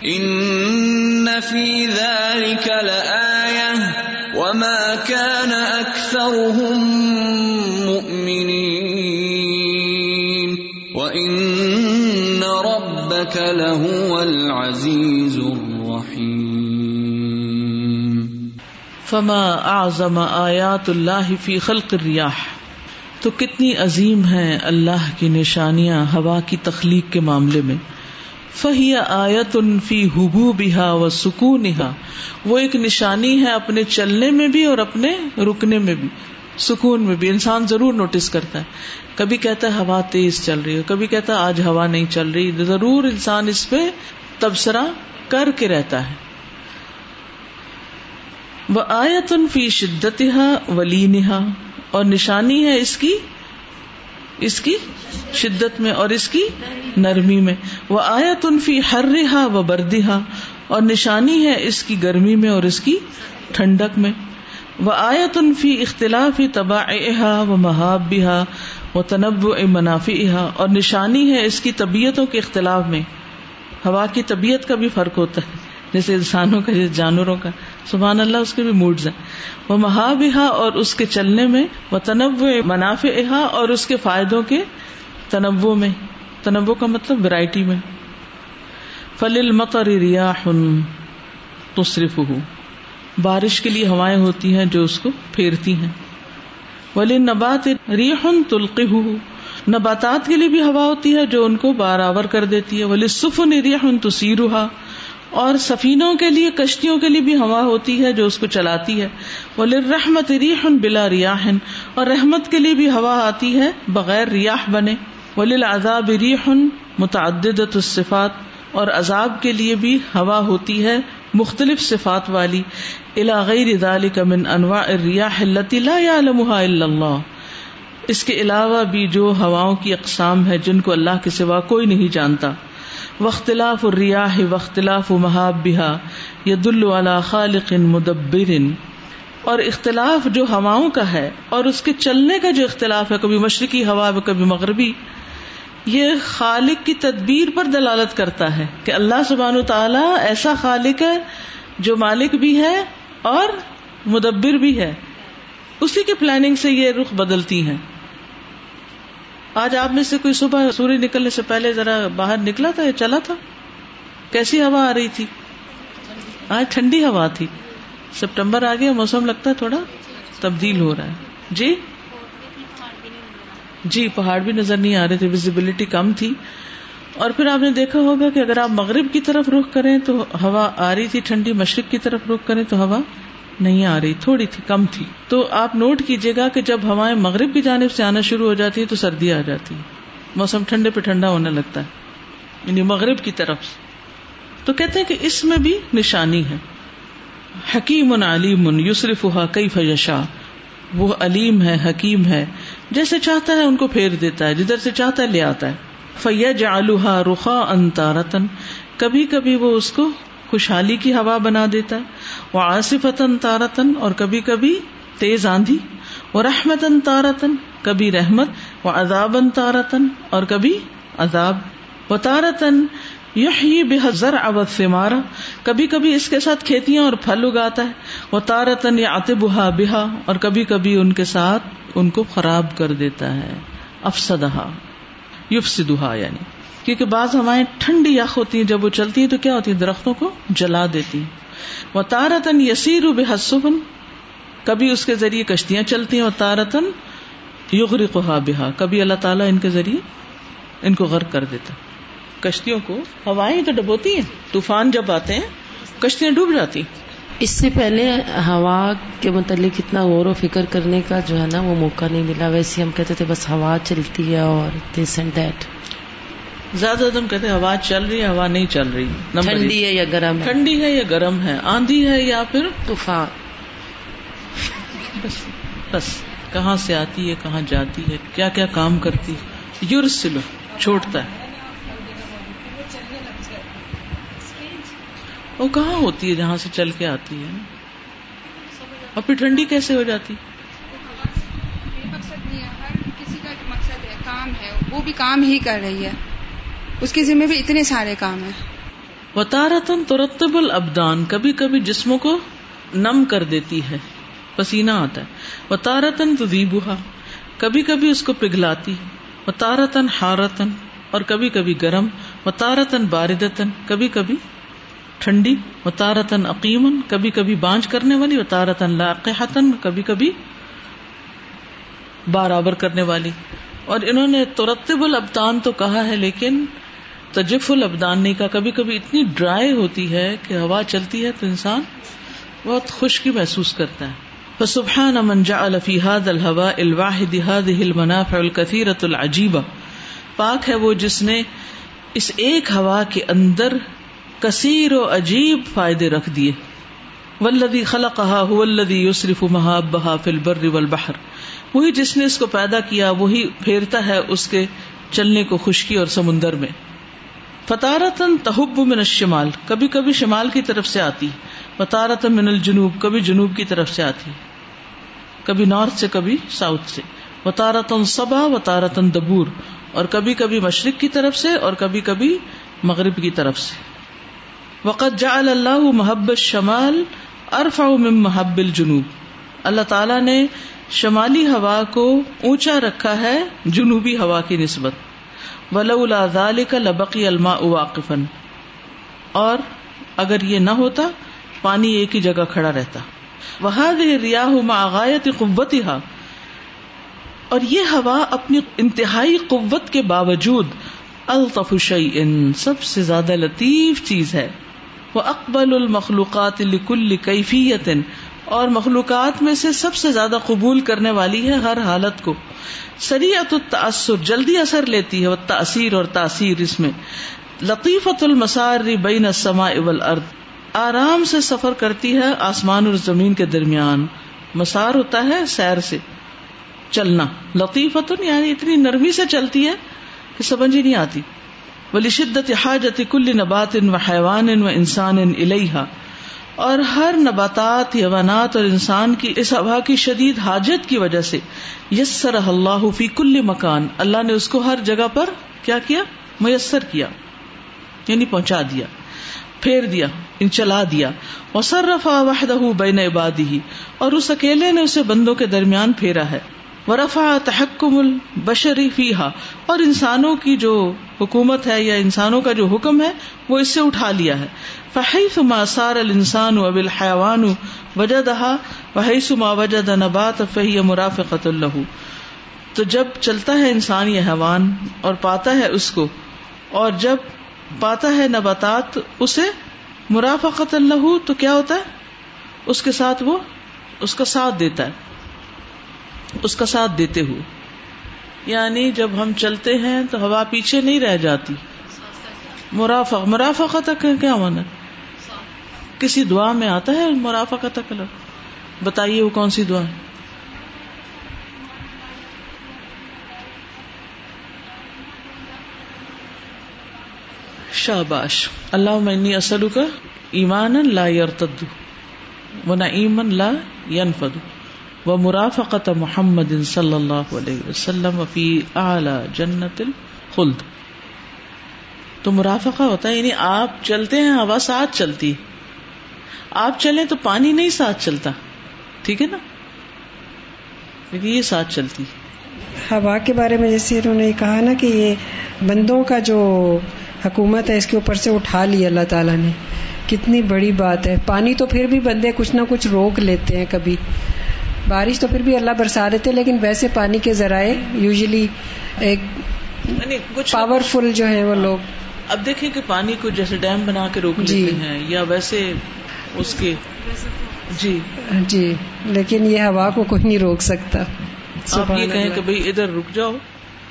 ان فی ذلك لآیہ وما كان اکثرهم مؤمنین ربك لهو العزیز الرحیم فما اعظم آیات اللہ فی خلق الریاح تو کتنی عظیم ہے اللہ کی نشانیاں ہوا کی تخلیق کے معاملے میں. فہی آیت ان فی حبو بہا و سکون وہ ایک نشانی ہے اپنے چلنے میں بھی اور اپنے رکنے میں بھی. سکون میں بھی انسان ضرور نوٹس کرتا ہے۔ کبھی کہتا ہے ہوا تیز چل رہی ہے، کبھی کہتا ہے آج ہوا نہیں چل رہی۔ ضرور انسان اس پہ تبصرہ کر کے رہتا ہے۔ وہ آیت ان فی شدت ولی اور نشانی ہے اس کی اس کی شدت میں اور اس کی نرمی میں۔ وہ آیت ان فی ہر رہا و بردیہ اور نشانی ہے اس کی گرمی میں اور اس کی ٹھنڈک میں۔ وہ آیت فی اختلاف تباہ و محاب و تنب منافی اور نشانی ہے اس کی طبیعتوں کے اختلاف میں۔ ہوا کی طبیعت کا بھی فرق ہوتا ہے، جیسے انسانوں کا، جیسے جانوروں کا۔ سبحان اللہ، اس کے بھی موڈز ہیں۔ وہ محابہ اور اس کے چلنے میں وہ تنوع منافع اور اس کے فائدوں کے تنوع میں۔ تنوع کا مطلب ویرائٹی میں۔ فل المطر ریاح تصرف ہو بارش کے لیے ہوائیں ہوتی ہیں جو اس کو پھیرتی ہیں۔ ولی نبات ریح تلقی نباتات کے لیے بھی ہوا ہوتی ہے جو ان کو بارآور کر دیتی ہے۔ ولی سفن ریح تسیرها اور سفینوں کے لیے، کشتیوں کے لیے بھی ہوا ہوتی ہے جو اس کو چلاتی ہے۔ ولی رحمت ریح بلا ریاح اور رحمت کے لیے بھی ہوا آتی ہے بغیر ریاح بنے۔ ولی العذاب ریح متعدد الصفات۔ اور عذاب کے لیے بھی ہوا ہوتی ہے مختلف صفات والی الا غیر ذلك من انواع الرياح التي لا يعلمها الا الله اس کے علاوہ بھی جو ہواؤں کی اقسام ہے جن کو اللہ کے سوا کوئی نہیں جانتا۔ وختلاف الریاح وختلاف محاب بہا ید اللہ خالق مدبر۔ اور اختلاف جو ہواؤں کا ہے اور اس کے چلنے کا جو اختلاف ہے، کبھی مشرقی ہوا، کبھی مغربی۔ یہ خالق کی تدبیر پر دلالت کرتا ہے کہ اللہ سبحان تعالیٰ ایسا خالق ہے جو مالک بھی ہے اور مدبر بھی ہے۔ اسی کے پلاننگ سے یہ رخ بدلتی ہیں۔ آج آپ میں سے کوئی صبح سورج نکلنے سے پہلے ذرا باہر نکلا تھا یا چلا تھا؟ کیسی ہوا آ رہی تھی؟ آج ٹھنڈی ہوا تھی۔ سپٹمبر آ گیا، موسم لگتا ہے تھوڑا تبدیل ہو رہا ہے۔ جی؟ جی پہاڑ بھی نظر نہیں آ رہے تھے ویزیبلٹی کم تھی۔ اور پھر آپ نے دیکھا ہوگا کہ اگر آپ مغرب کی طرف رخ کریں تو ہوا آ رہی تھی، ٹھنڈی مشرق کی طرف رخ کریں تو ہوا نہیں آ رہی، تھوڑی تھی، کم تھی۔ تو آپ نوٹ کیجیے گا کہ جب ہوائیں مغرب کی جانب سے آنا شروع ہو جاتی ہے تو سردی آ جاتی ہے۔ موسم ٹھنڈے پہ ٹھنڈا ہونے لگتا ہے یعنی مغرب کی طرف سے۔ تو کہتے ہیں کہ اس میں بھی نشانی ہے۔ حکیم علیم یوسرف کئی فیشا وہ علیم ہے، حکیم ہے۔ جیسے چاہتا ہے ان کو پھیر دیتا ہے، جدھر سے چاہتا ہے لے آتا ہے۔ فیج آلوہا رخا انتارتن کبھی کبھی وہ اس کو خوشحالی کی ہوا بنا دیتا ہے۔ وہ آصفتن تارتن اور کبھی کبھی تیز آندھی۔ وہ رحمت تارتن کبھی رحمت۔ وہ عذاب تارتن اور کبھی عذاب۔ و تارتن یہ بحذر ابد سے مارا کبھی کبھی اس کے ساتھ کھیتیاں اور پھل اگاتا ہے۔ وہ تارتن یا آتبہ بہا اور کبھی کبھی ان کے ساتھ ان کو خراب کر دیتا ہے افسدہ یوف سدھا یعنی۔ کیونکہ بعض ہوائیں ٹھنڈی یخ ہوتی ہیں، جب وہ چلتی ہیں تو کیا ہوتی ہے درختوں کو جلا دیتی ہیں۔ وہ تارتن یسیر بے کبھی اس کے ذریعے کشتیاں چلتی ہیں وہ تارتن یغری کو بہا کبھی اللہ تعالیٰ ان کے ذریعے ان کو غرق کر دیتا۔ کشتیوں کو ہوائیں تو ڈبوتی ہیں، طوفان جب آتے ہیں، کشتیاں ڈوب جاتی۔ اس سے پہلے ہوا کے متعلق اتنا غور و فکر کرنے کا جو ہے نا وہ موقع نہیں ملا۔ ویسے ہم کہتے تھے بس ہوا چلتی ہے اور دس اینڈ دیٹ زیادہ ہم کہتے ہیں ہوا چل رہی ہے ہوا نہیں چل رہی۔ ٹھنڈی ہے یا گرم ہے؟ ٹھنڈی ہے یا گرم ہے؟ آندھی ہے یا پھر طوفان۔ بس بس کہاں سے آتی ہے کہاں جاتی ہے کیا کیا کام کرتی ہے؟ یورسلو چھوڑتا ہے۔ وہ کہاں ہوتی ہے جہاں سے چل کے آتی ہے؟ اور پھر ٹھنڈی کیسے ہو جاتی؟ مقصد نہیں ہے ہر کسی کا ایک مقصد ہے کام ہے وہ بھی کام ہی کر رہی ہے۔ اس کے ذمہ بھی اتنے سارے کام ہیں۔ وطارتن ترتب الابدان کبھی کبھی جسموں کو نم کر دیتی ہے پسینہ آتا ہے۔ وطارتن تذیبها کبھی کبھی اس کو پگھلاتی وطارتن حارتن اور کبھی کبھی گرم۔ وطارتن باردتن کبھی کبھی ٹھنڈی وطارتن عقیمن کبھی کبھی بانج کرنے والی وطارتن لاقحتن کبھی کبھی برابر کرنے والی۔ اور انہوں نے ترتب الابدان تو کہا ہے، لیکن تجف الابدان نہیں کہا کبھی کبھی اتنی ڈرائی ہوتی ہے کہ ہوا چلتی ہے تو انسان بہت خشکی محسوس کرتا ہے۔ فسبحان من جعل في هذا الهواء الواحد هذه المنافع الكثيرة العجيبة پاک ہے وہ جس نے اس ایک ہوا کے اندر کثیر و عجیب فائدے رکھ دیے۔ والذی خلقها هو الذي يصرف مهابها في البر والبحر۔ وہی جس نے اس کو پیدا کیا، وہی پھیرتا ہے اس کے چلنے کو خشکی اور سمندر میں۔ فتارتن تحب من الشمال۔ کبھی کبھی شمال کی طرف سے آتی۔ فتارتن من الجنوب۔ کبھی جنوب کی طرف سے آتی۔ کبھی نارتھ سے، کبھی ساؤتھ سے۔ وطارتن صبا وطارتن دبور۔ اور کبھی کبھی مشرق کی طرف سے اور کبھی کبھی مغرب کی طرف سے۔ وقت جعل اللہ محب الشمال ارفع من محب الجنوب۔ اللہ تعالی نے شمالی ہوا کو اونچا رکھا ہے، جنوبی ہوا کی نسبت۔ ولولا ذلك لبقي الماء واقفا۔ اور اگر یہ نہ ہوتا، پانی ایک ہی جگہ کھڑا رہتا۔ وهذه الرياح مع غايه قوتها۔ اور یہ ہوا اپنی انتہائی قوت کے باوجود الطف شيء، سب سے زیادہ لطیف چیز ہے۔ وہ اقبل المخلوقات لكل کیفیت اور مخلوقات میں سے سب سے زیادہ قبول کرنے والی ہے ہر حالت کو۔ سریعت التاثر جلدی اثر لیتی ہے وہ تاثیر اور تاثیر اس میں۔ لطیفت المسار بین السماء والارض۔ آرام سے سفر کرتی ہے آسمان اور زمین کے درمیان۔ مسار ہوتا ہے سیر سے۔ چلنا۔ لطیفت یعنی اتنی نرمی سے چلتی ہے کہ سمجھ ہی نہیں آتی۔ ولی شدت حاجت کل نبات و حیوان و انسان الیہا۔ اور ہر نباتات، حیوانات اور انسان کی اس ہوا کی شدید حاجت کی وجہ سے یسر اللہ فی کل مکان۔ اللہ نے اس کو ہر جگہ پر کیا کیا؟ میسر کیا یعنی پہنچا دیا، پھیر دیا ان چلا دیا۔ وصرفا وحدہ بین عبادی اور اس اکیلے نے اسے بندوں کے درمیان پھیرا ہے۔ ورفا تحکم البشری فیحا اور انسانوں کی جو حکومت ہے یا انسانوں کا جو حکم ہے، وہ اس سے اٹھا لیا ہے۔ فحیث ما سار الانسان اب الحیوان وجدہا، وحیث ما وجد نبات فہی مرافقت اللہ تو جب چلتا ہے انسان یا حیوان اور پاتا ہے اس کو، اور جب پاتا ہے نباتات، اسے مرافقت اللہ تو کیا ہوتا ہے؟ اس کے ساتھ وہ، اس کا ساتھ دیتا ہے۔ اس کا ساتھ دیتے ہوئے۔ یعنی جب ہم چلتے ہیں تو ہوا پیچھے نہیں رہ جاتی۔ مرافق مرافقت کیا مانا؟ کسی دعا میں آتا ہے مرافقت بتائیے وہ کون سی دعا ہے؟ شاباش۔ اللہ منی اصل کا ایمان لا یرتد و نعیمن لا ینفد و مرافقت محمد صلی اللہ علیہ وسلم فی اعلی جنت الخلد. تو مرافقہ ہوتا ہے یعنی آپ چلتے ہیں، ہوا ساتھ چلتی آپ چلیں تو پانی نہیں ساتھ چلتا۔ ٹھیک ہے نا؟ لیکن یہ ساتھ چلتی ہوا کے بارے میں جیسے انہوں نے کہا نا کہ یہ بندوں کا جو حکومت ہے، اس کے اوپر سے اٹھا لی اللہ تعالیٰ نے۔ کتنی بڑی بات ہے۔ پانی تو پھر بھی بندے کچھ نہ کچھ روک لیتے ہیں کبھی۔ بارش تو پھر بھی اللہ برسا دیتے لیکن ویسے پانی کے ذرائع یوزلی ایک یعنی کچھ پاورفل جو ہے وہ لوگ۔ اب دیکھیں کہ پانی کو جیسے ڈیم بنا کے روک جی۔ لیتے ہیں یا ویسے اس کے جی۔ جی لیکن یہ ہوا کو کوئی نہیں روک سکتا۔ آپ یہ کہیں۔ کہ بھائی ادھر رک جاؤ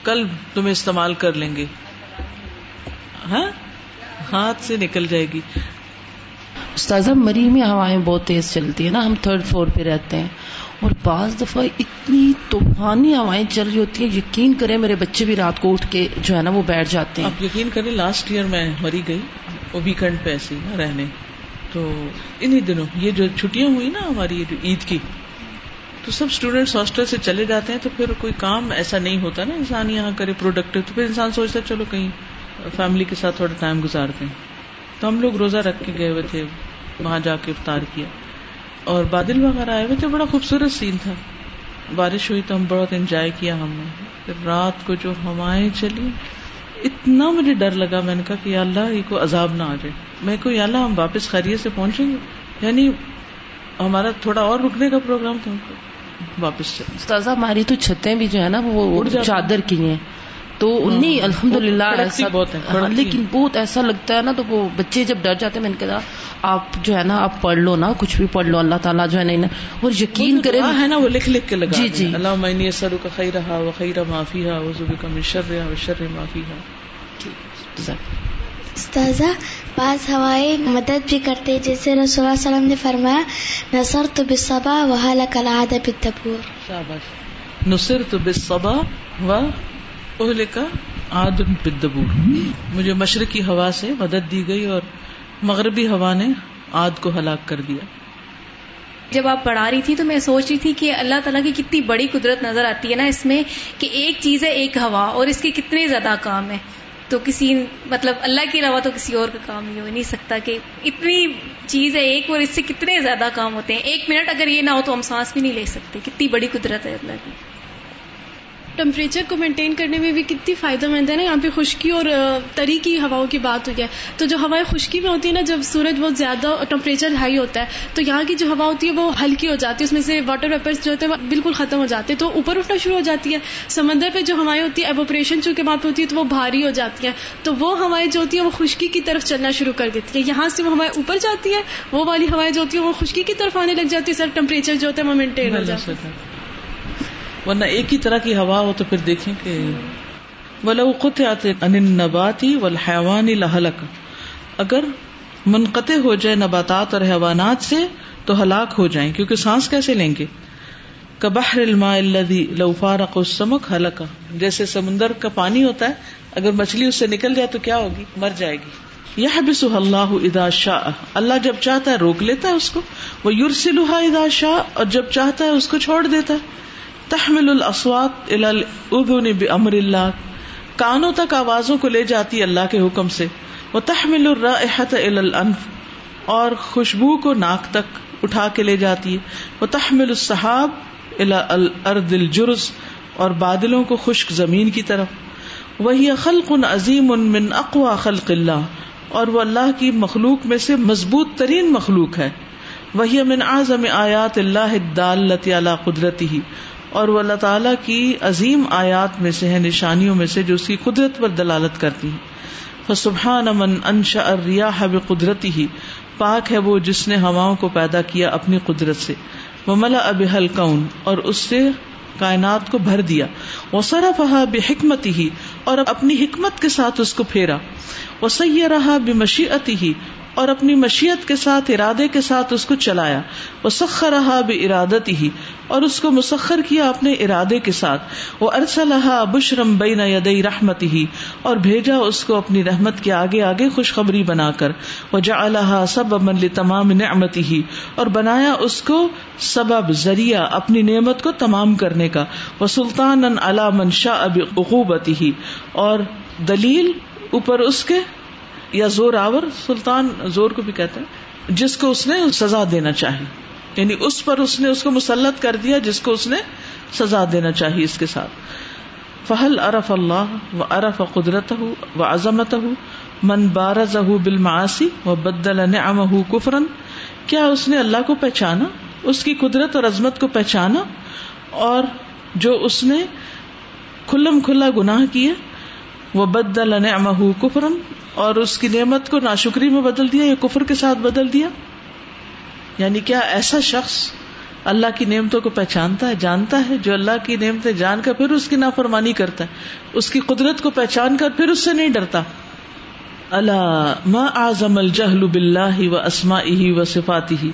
کل تمہیں استعمال کر لیں گے۔ ہاں؟ ہاتھ سے نکل جائے گی۔ استاذہ مری میں ہوائیں بہت تیز چلتی ہیں نا ہم تھرڈ فلور پہ رہتے ہیں۔ اور بعض دفعہ اتنی طوفانی ہوائیں چل رہی ہوتی ہیں، یقین کریں میرے بچے بھی رات کو اٹھ کے جو ہے نا وہ بیٹھ جاتے ہیں۔ آپ یقین کریں لاسٹ ایئر میں مری گئی، وہ ویکینڈ پہ ایسی نا رہنے۔ تو انہی دنوں یہ جو چھٹیاں ہوئی نا ہماری جو عید کی، تو سب اسٹوڈینٹس ہاسٹل سے چلے جاتے ہیں، تو پھر کوئی کام ایسا نہیں ہوتا نا، انسان یہاں کرے پروڈکٹیو تو پھر انسان سوچتا ہے، چلو کہیں فیملی کے ساتھ تھوڑا ٹائم گزارتے ہیں۔ تو ہم لوگ روزہ رکھ کے گئے ہوئے تھے، وہاں جا کے افطار کیا۔ اور بادل وغیرہ آئے ہوئے تھے بڑا خوبصورت سین تھا۔ بارش ہوئی تو ہم بہت انجوائے کیا ہم نے۔ پھر رات کو جو ہوائیں چلی اتنا مجھے ڈر لگا۔ میں نے کہا کہ یا اللہ یہ کو عذاب نہ آ جائے۔ میں کو یا اللہ ہم واپس خیریت سے پہنچیں گے؟ یعنی ہمارا تھوڑا اور رکنے کا پروگرام تھا۔ واپس چلے ہماری تو چھتیں بھی جو ہے نا وہ۔ چادر کی ہیں۔ تو نہیں الحمد للہ ایسا بہت ہیں، ہاں، لیکن بہت ایسا لگتا ہے نا تو وہ بچے جب ڈر جاتے ہیں میں نے کہا آپ جو ہے نا آپ پڑھ لو نا کچھ بھی پڑھ لو اللہ تعالیٰ جو ہے نا اور یقین کرے ہے نا وہ لکھ لکھ کے لگا جی،۔ جی۔ اللہ معنی سرو کا خیر رہا و خیر معافی ہا وہ زبی کا مشر رہا و شر معافی ہا استاذہ بعض ہوائیں مدد بھی کرتے جیسے رسول اللہ علیہ وسلم نے فرمایا نصر تو بصبا لکلاد بالدبور شاباش نصر تو بصبا و اہل کا عاد مجھے مشرقی ہوا سے مدد دی گئی اور مغربی ہوا نے عاد کو ہلاک کر دیا۔ جب آپ پڑھا رہی تھی تو میں سوچ رہی تھی کہ اللہ تعالیٰ کی کتنی بڑی قدرت نظر آتی ہے نا اس میں کہ ایک چیز ہے ایک ہوا اور اس کے کتنے زیادہ کام ہے تو کسی مطلب اللہ کے علاوہ تو کسی اور کا کام نہیں ہو نہیں سکتا کہ اتنی چیز ہے ایک اور اس سے کتنے زیادہ کام ہوتے ہیں۔ ایک منٹ اگر یہ نہ ہو تو ہم سانس بھی نہیں لے سکتے۔ کتنی بڑی قدرت ہے اللہ کی۔ ٹمپریچر کو مینٹین کرنے میں بھی کتنی فائدہ مند ہے نا؟ یہاں پہ خشکی اور تری کی ہواؤں کی بات ہوئی ہے۔ تو جو ہوائیں خشکی میں ہوتی ہے نا جب سورج بہت زیادہ ٹمپریچر ہائی ہوتا ہے تو یہاں کی جو ہوا ہوتی ہے وہ ہلکی ہو جاتی ہے۔ اس میں سے واٹر ویپرس جو ہوتے ہیں وہ بالکل ختم ہو جاتے ہیں۔ تو اوپر اٹھنا شروع ہو جاتی ہے۔ سمندر پہ جو ہوائیں ہوتی ہے ایوپریشن چونکہ وہاں پہ ہوتی ہے تو وہ بھاری ہو جاتی ہیں۔ تو وہ ہوائیں جو ہوتی ہیں وہ خشکی کی طرف چلنا شروع کر دیتی ہیں۔ یہاں سے وہ ہوائیں اوپر جاتی ہیں وہ والی ہوائیں جو ہوتی ہیں وہ خشکی کی طرف آنے لگ جاتی ہے سر ٹمپریچر جو ہوتا ہے وہ مینٹین ہو جاتا ہے۔ ورنہ ایک ہی طرح کی ہوا ہو تو پھر دیکھیں کہ ولو قطعت عن النبات والحيوان لهلك۔ اگر منقطع ہو جائے نباتات اور حیوانات سے تو ہلاک ہو جائیں، کیونکہ سانس کیسے لیں گے؟ کبحر الماء الذي لو فارق السمك هلك جیسے سمندر کا پانی ہوتا ہے، اگر مچھلی اس سے نکل جائے تو کیا ہوگی؟ مر جائے گی۔ يحبسها الله اذا شاء۔ اللہ جب چاہتا ہے روک لیتا ہے اس کو۔ وہ يرسلها اذا شاء اور جب چاہتا ہے اس کو چھوڑ دیتا ہے۔ تحمل الاصوات الى الاذن بامر اللہ۔ کانوں تک آوازوں کو لے جاتی اللہ کے حکم سے۔ وہ تحمل الرائحة الى الانف۔ اور خوشبو کو ناک تک اٹھا کے لے جاتی ہے۔ وہ تحمل السحاب الى الارض الجرز۔ اور بادلوں کو خشک زمین کی طرف۔ وہی خلق عظیم من اقوا خلق اللہ۔ اور وہ اللہ کی مخلوق میں سے مضبوط ترین مخلوق ہے۔ وہی من اعظم آیات اللہ الدالۃ علی قدرتی اور وہ اللہ تعالیٰ کی عظیم آیات میں سے ہے نشانیوں میں سے، جو اس کی قدرت پر دلالت کرتی ہیں۔ فسبحان من انشا الریاح بقدرتی ہی پاک ہے وہ جس نے ہواؤں کو پیدا کیا اپنی قدرت سے۔ وہ ملا اب کون اور اس سے کائنات کو بھر دیا۔ وہ سرفہا بحکمتی ہی اور اپنی حکمت کے ساتھ اس کو پھیرا۔ وہ سید رہا بمشیتی ہی اور اپنی مشیت کے ساتھ، ارادے کے ساتھ اس کو چلایا۔ وہ سخر رہا بے ارادت ہی اور اس کو مسخر کیا اپنے ارادے کے ساتھ۔ وہ ارسلحا بشرم بین یدئی رحمت ہی اور بھیجا اس کو اپنی رحمت کے آگے آگے خوشخبری بنا کر۔ وہ جا اللہ سب امن تمام نعمت ہی اور بنایا اس کو سبب ذریعہ اپنی نعمت کو تمام کرنے کا۔ وہ سلطان ان علا من شاہ اب عقوبتی ہی اور دلیل اوپر اس کے یا زور آور، سلطان زور کو بھی کہتے ہیں، جس کو اس نے سزا دینا چاہی۔ یعنی اس پر اس نے اس کو مسلط کر دیا، جس کو اس نے سزا دینا چاہیے اس کے ساتھ۔ فہل ارف اللہ و ارف قدرت ہو و عظمت ہو من بارز بالمعاسی و بدل نعمہ کفرن کیا اس نے اللہ کو پہچانا؟ اس کی قدرت اور عظمت کو پہچانا؟ اور جو اس نے کھلم کھلا گناہ کیے وہ بدل نعمہ کفرن، اور اس کی نعمت کو ناشکری میں بدل دیا، یا کفر کے ساتھ بدل دیا؟ یعنی کیا ایسا شخص اللہ کی نعمتوں کو پہچانتا ہے، جانتا ہے؟ جو اللہ کی نعمتیں جان کر پھر اس کی نافرمانی کرتا ہے، اس کی قدرت کو پہچان کر پھر اس سے نہیں ڈرتا۔ اللہ ما اعظم الجہل باللہ و اسمائی و صفاتی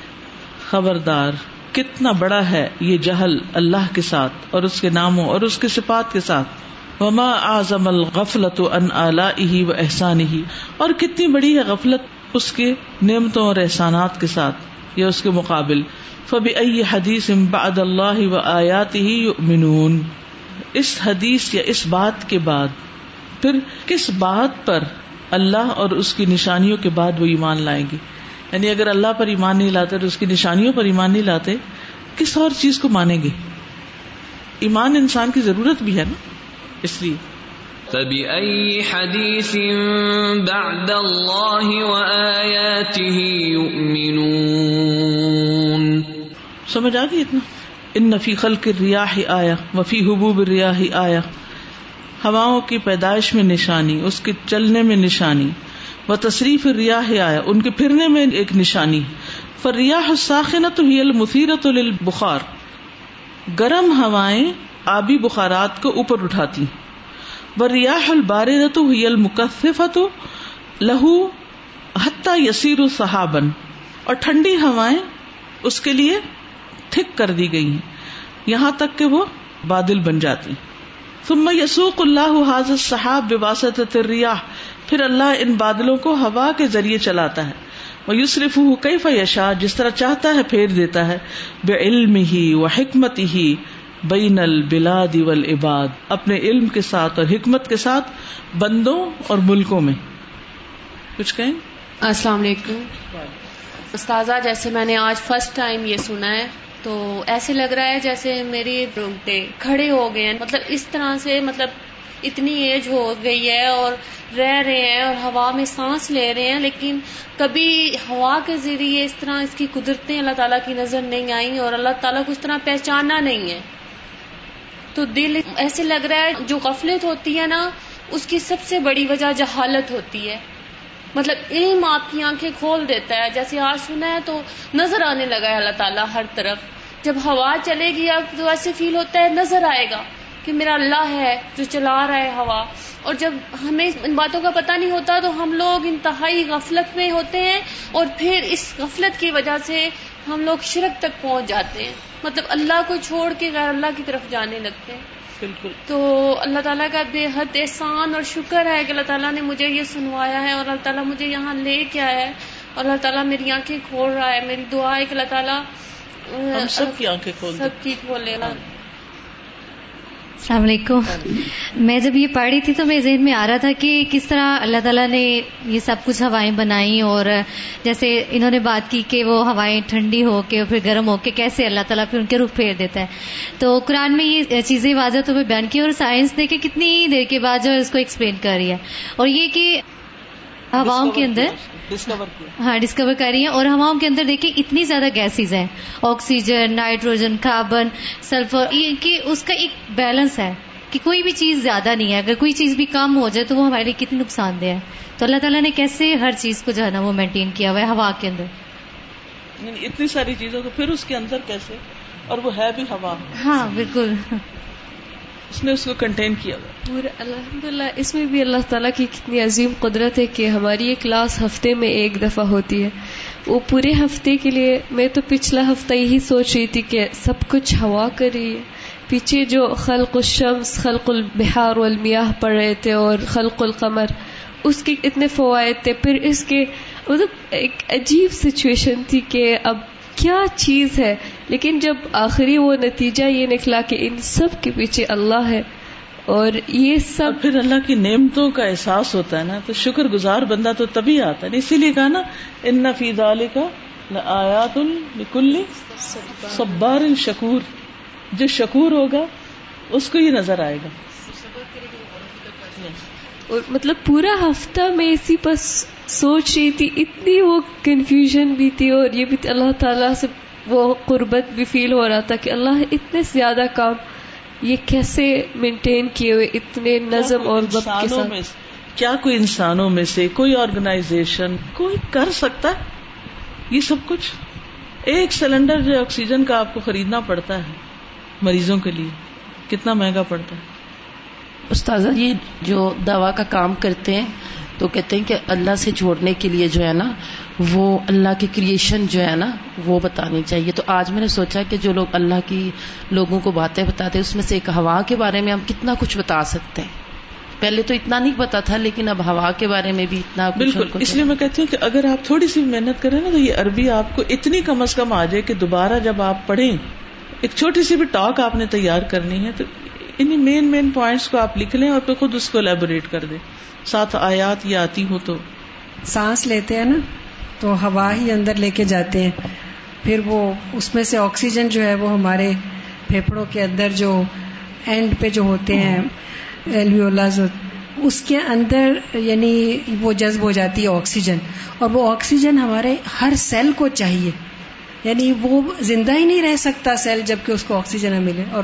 خبردار، کتنا بڑا ہے یہ جہل اللہ کے ساتھ، اور اس کے ناموں اور اس کے صفات کے ساتھ۔ وما اعظم الغفلت ان آلائه و احسانه اور کتنی بڑی ہے غفلت اس کے نعمتوں اور احسانات کے ساتھ، یا اس کے مقابل۔ فبی حدیث بعد اللہ و آیات ہی یؤمنون اس حدیث یا اس بات کے بعد، پھر کس بات پر اللہ اور اس کی نشانیوں کے بعد وہ ایمان لائیں گے؟ یعنی اگر اللہ پر ایمان نہیں لاتے تو اس کی نشانیوں پر ایمان نہیں لاتے، کس اور چیز کو مانیں گے؟ ایمان انسان کی ضرورت بھی ہے نا۔ اس لیے فبأي حديث بعد الله وآياته يؤمنون؟ سمجھ آ گئی اتنا؟ ان نفی خلق ریاح آیا وفی حبوب ریاح آیا ہواؤں کی پیدائش میں نشانی اس کے چلنے میں نشانی۔ و تصریف ریاح آیا ان کے پھرنے میں ایک نشانی۔ فریاح ساخنت ہی المثیرت للبخار۔ گرم ہوائیں آبی بخارات کو اوپر اٹھاتی و ریاح الباردت المکفت لہو حتی یسیر صحابن اور ٹھنڈی ہوائیں اس کے لیے تھک کر دی گئی ہیں۔ یہاں تک کہ وہ بادل بن جاتی ثم یسوق اللہ حاضر صحاب بواسط الریاح پھر اللہ ان بادلوں کو ہوا کے ذریعے چلاتا ہے۔ وہ یوسرف کئی فیشا جس طرح چاہتا ہے پھیر دیتا ہے۔ بے علم ہی و حکمت ہی بین البلاد والعباد، اپنے علم کے ساتھ اور حکمت کے ساتھ بندوں اور ملکوں میں۔ کچھ کہیں؟ السلام علیکم۔ استاذہ، جیسے میں نے آج فرسٹ ٹائم یہ سنا ہے، تو ایسے لگ رہا ہے جیسے میری رونگٹے کھڑے ہو گئے ہیں۔ مطلب اس طرح سے مطلب اتنی ایج ہو گئی ہے اور رہ رہے ہیں اور ہوا میں سانس لے رہے ہیں، لیکن کبھی ہوا کے ذریعے اس طرح اس کی قدرتیں اللہ تعالیٰ کی نظر نہیں آئیں اور اللہ تعالیٰ کو اس طرح پہچانا نہیں ہے۔ تو دل ایسے لگ رہا ہے جو غفلت ہوتی ہے نا، اس کی سب سے بڑی وجہ جہالت ہوتی ہے۔ مطلب علم آپ کی آنکھیں کھول دیتا ہے۔ جیسے آج سنا ہے تو نظر آنے لگا ہے اللہ تعالیٰ ہر طرف۔ جب ہوا چلے گی، اب تو ایسے فیل ہوتا ہے نظر آئے گا کہ میرا اللہ ہے جو چلا رہا ہے ہوا۔ اور جب ہمیں ان باتوں کا پتہ نہیں ہوتا تو ہم لوگ انتہائی غفلت میں ہوتے ہیں اور پھر اس غفلت کی وجہ سے ہم لوگ شرک تک پہنچ جاتے ہیں۔ مطلب اللہ کو چھوڑ کے غیر اللہ کی طرف جانے لگتے ہیں۔ بالکل۔ تو اللہ تعالیٰ کا بے حد احسان اور شکر ہے کہ اللہ تعالیٰ نے مجھے یہ سنوایا ہے اور اللہ تعالیٰ مجھے یہاں لے کے آیا ہے اور اللہ تعالیٰ میری آنکھیں کھول رہا ہے میری دعا ہے کہ اللہ تعالیٰ ہم سب کی آنکھیں کھول سب کی کھولے السلام علیکم۔ میں جب یہ پڑھ رہی تھی تو میرے ذہن میں آ رہا تھا کہ کس طرح اللہ تعالیٰ نے یہ سب کچھ ہوائیں بنائی اور جیسے انہوں نے بات کی کہ وہ ہوائیں ٹھنڈی ہو کے پھر گرم ہو کے کیسے اللہ تعالیٰ پھر ان کے رخ پھیر دیتا ہے۔ تو قرآن میں یہ چیزیں واضح تو بیان کی اور سائنس دیکھے کتنی دیر کے بعد جو ہے اس کو ایکسپلین کر رہی ہے۔ اور یہ کہ ہواؤں کے اندر ہاں ڈسکور کر رہی ہیں اور ہواؤں کے اندر دیکھیں اتنی زیادہ گیسز ہیں۔ آکسیجن نائٹروجن کاربن سلفر یہ کہ اس کا ایک بیلنس ہے کہ کوئی بھی چیز زیادہ نہیں ہے۔ اگر کوئی چیز بھی کم ہو جائے تو وہ ہمارے لیے کتنی نقصان دہ ہے۔ تو اللہ تعالیٰ نے کیسے ہر چیز کو جو ہے نا وہ مینٹین کیا ہوا ہے ہوا کے اندر؟ یعنی اتنی ساری چیزوں کو پھر اس کے اندر کیسے؟ اور وہ ہے بھی ہوا۔ ہاں بالکل۔ اس نے اس کو کنٹین کیا ہوا۔ اور الحمد للہ اس میں بھی اللہ تعالیٰ کی کتنی عظیم قدرت ہے کہ ہماری یہ کلاس ہفتے میں ایک دفعہ ہوتی ہے۔ وہ پورے ہفتے کے لیے، میں تو پچھلا ہفتہ یہی سوچ رہی تھی کہ سب کچھ ہوا کر رہی ہے۔ پیچھے جو خلق الشمس، خلق البہار والمیاہ پڑھ رہے تھے اور خلق القمر، اس کے اتنے فوائد تھے۔ پھر اس کے مطلب ایک عجیب سچویشن تھی کہ اب کیا چیز ہے؟ لیکن جب آخری وہ نتیجہ یہ نکلا کہ ان سب کے پیچھے اللہ ہے اور یہ سب پھر اللہ کی نعمتوں کا احساس ہوتا ہے نا تو شکر گزار بندہ تو تبھی آتا ہے۔ اسی لیے کہا نا ان نفید کا آیات الکل صبار شکور۔ جو شکور ہوگا اس کو یہ نظر آئے گا۔ اور مطلب پورا ہفتہ میں اسی بس سوچ رہی تھی اتنی وہ کنفیوژن بھی تھی اور یہ بھی اللہ تعالیٰ سے وہ قربت بھی فیل ہو رہا تھا کہ اللہ اتنے زیادہ کام یہ کیسے مینٹین کیے ہوئے اتنے نظم اور وقت کے ساتھ؟ کیا کوئی انسانوں میں سے کوئی آرگنائزیشن کوئی کر سکتا ہے؟ یہ سب کچھ ایک سلنڈر جو آکسیجن کا آپ کو خریدنا پڑتا ہے مریضوں کے لیے کتنا مہنگا پڑتا ہے؟ استاذہ یہ جو دوا کا کام کرتے ہیں تو کہتے ہیں کہ اللہ سے جوڑنے کے لیے جو ہے نا وہ اللہ کی کریشن جو ہے نا وہ بتانی چاہیے۔ تو آج میں نے سوچا کہ جو لوگ اللہ کی لوگوں کو باتیں بتاتے ہیں اس میں سے ایک ہوا کے بارے میں ہم کتنا کچھ بتا سکتے ہیں۔ پہلے تو اتنا نہیں پتا تھا لیکن اب ہوا کے بارے میں بھی اتنا بالکل اس لیے میں کہتی ہوں کہ اگر آپ تھوڑی سی محنت کریں نا تو یہ عربی آپ کو اتنی کم از کم آ جائے کہ دوبارہ جب آپ پڑھیں ایک چھوٹی سی بھی ٹاک آپ نے تیار کرنی ہے تو ان مین مین پوائنٹس کو آپ لکھ لیں اور پھر خود اس کو لیبوریٹ کر دیں۔ ساتھ آیات یا آتی ہو تو سانس لیتے ہیں نا، تو ہوا ہی اندر لے کے جاتے ہیں۔ پھر وہ اس میں سے آکسیجن جو ہے وہ ہمارے پھیپڑوں کے اندر جو اینڈ پہ جو ہوتے ہیں ایلویولاز اس کے اندر یعنی وہ جذب ہو جاتی ہے آکسیجن۔ اور وہ آکسیجن ہمارے ہر سیل کو چاہیے۔ یعنی وہ زندہ ہی نہیں رہ سکتا سیل جبکہ اس کو آکسیجن نہ ملے۔ اور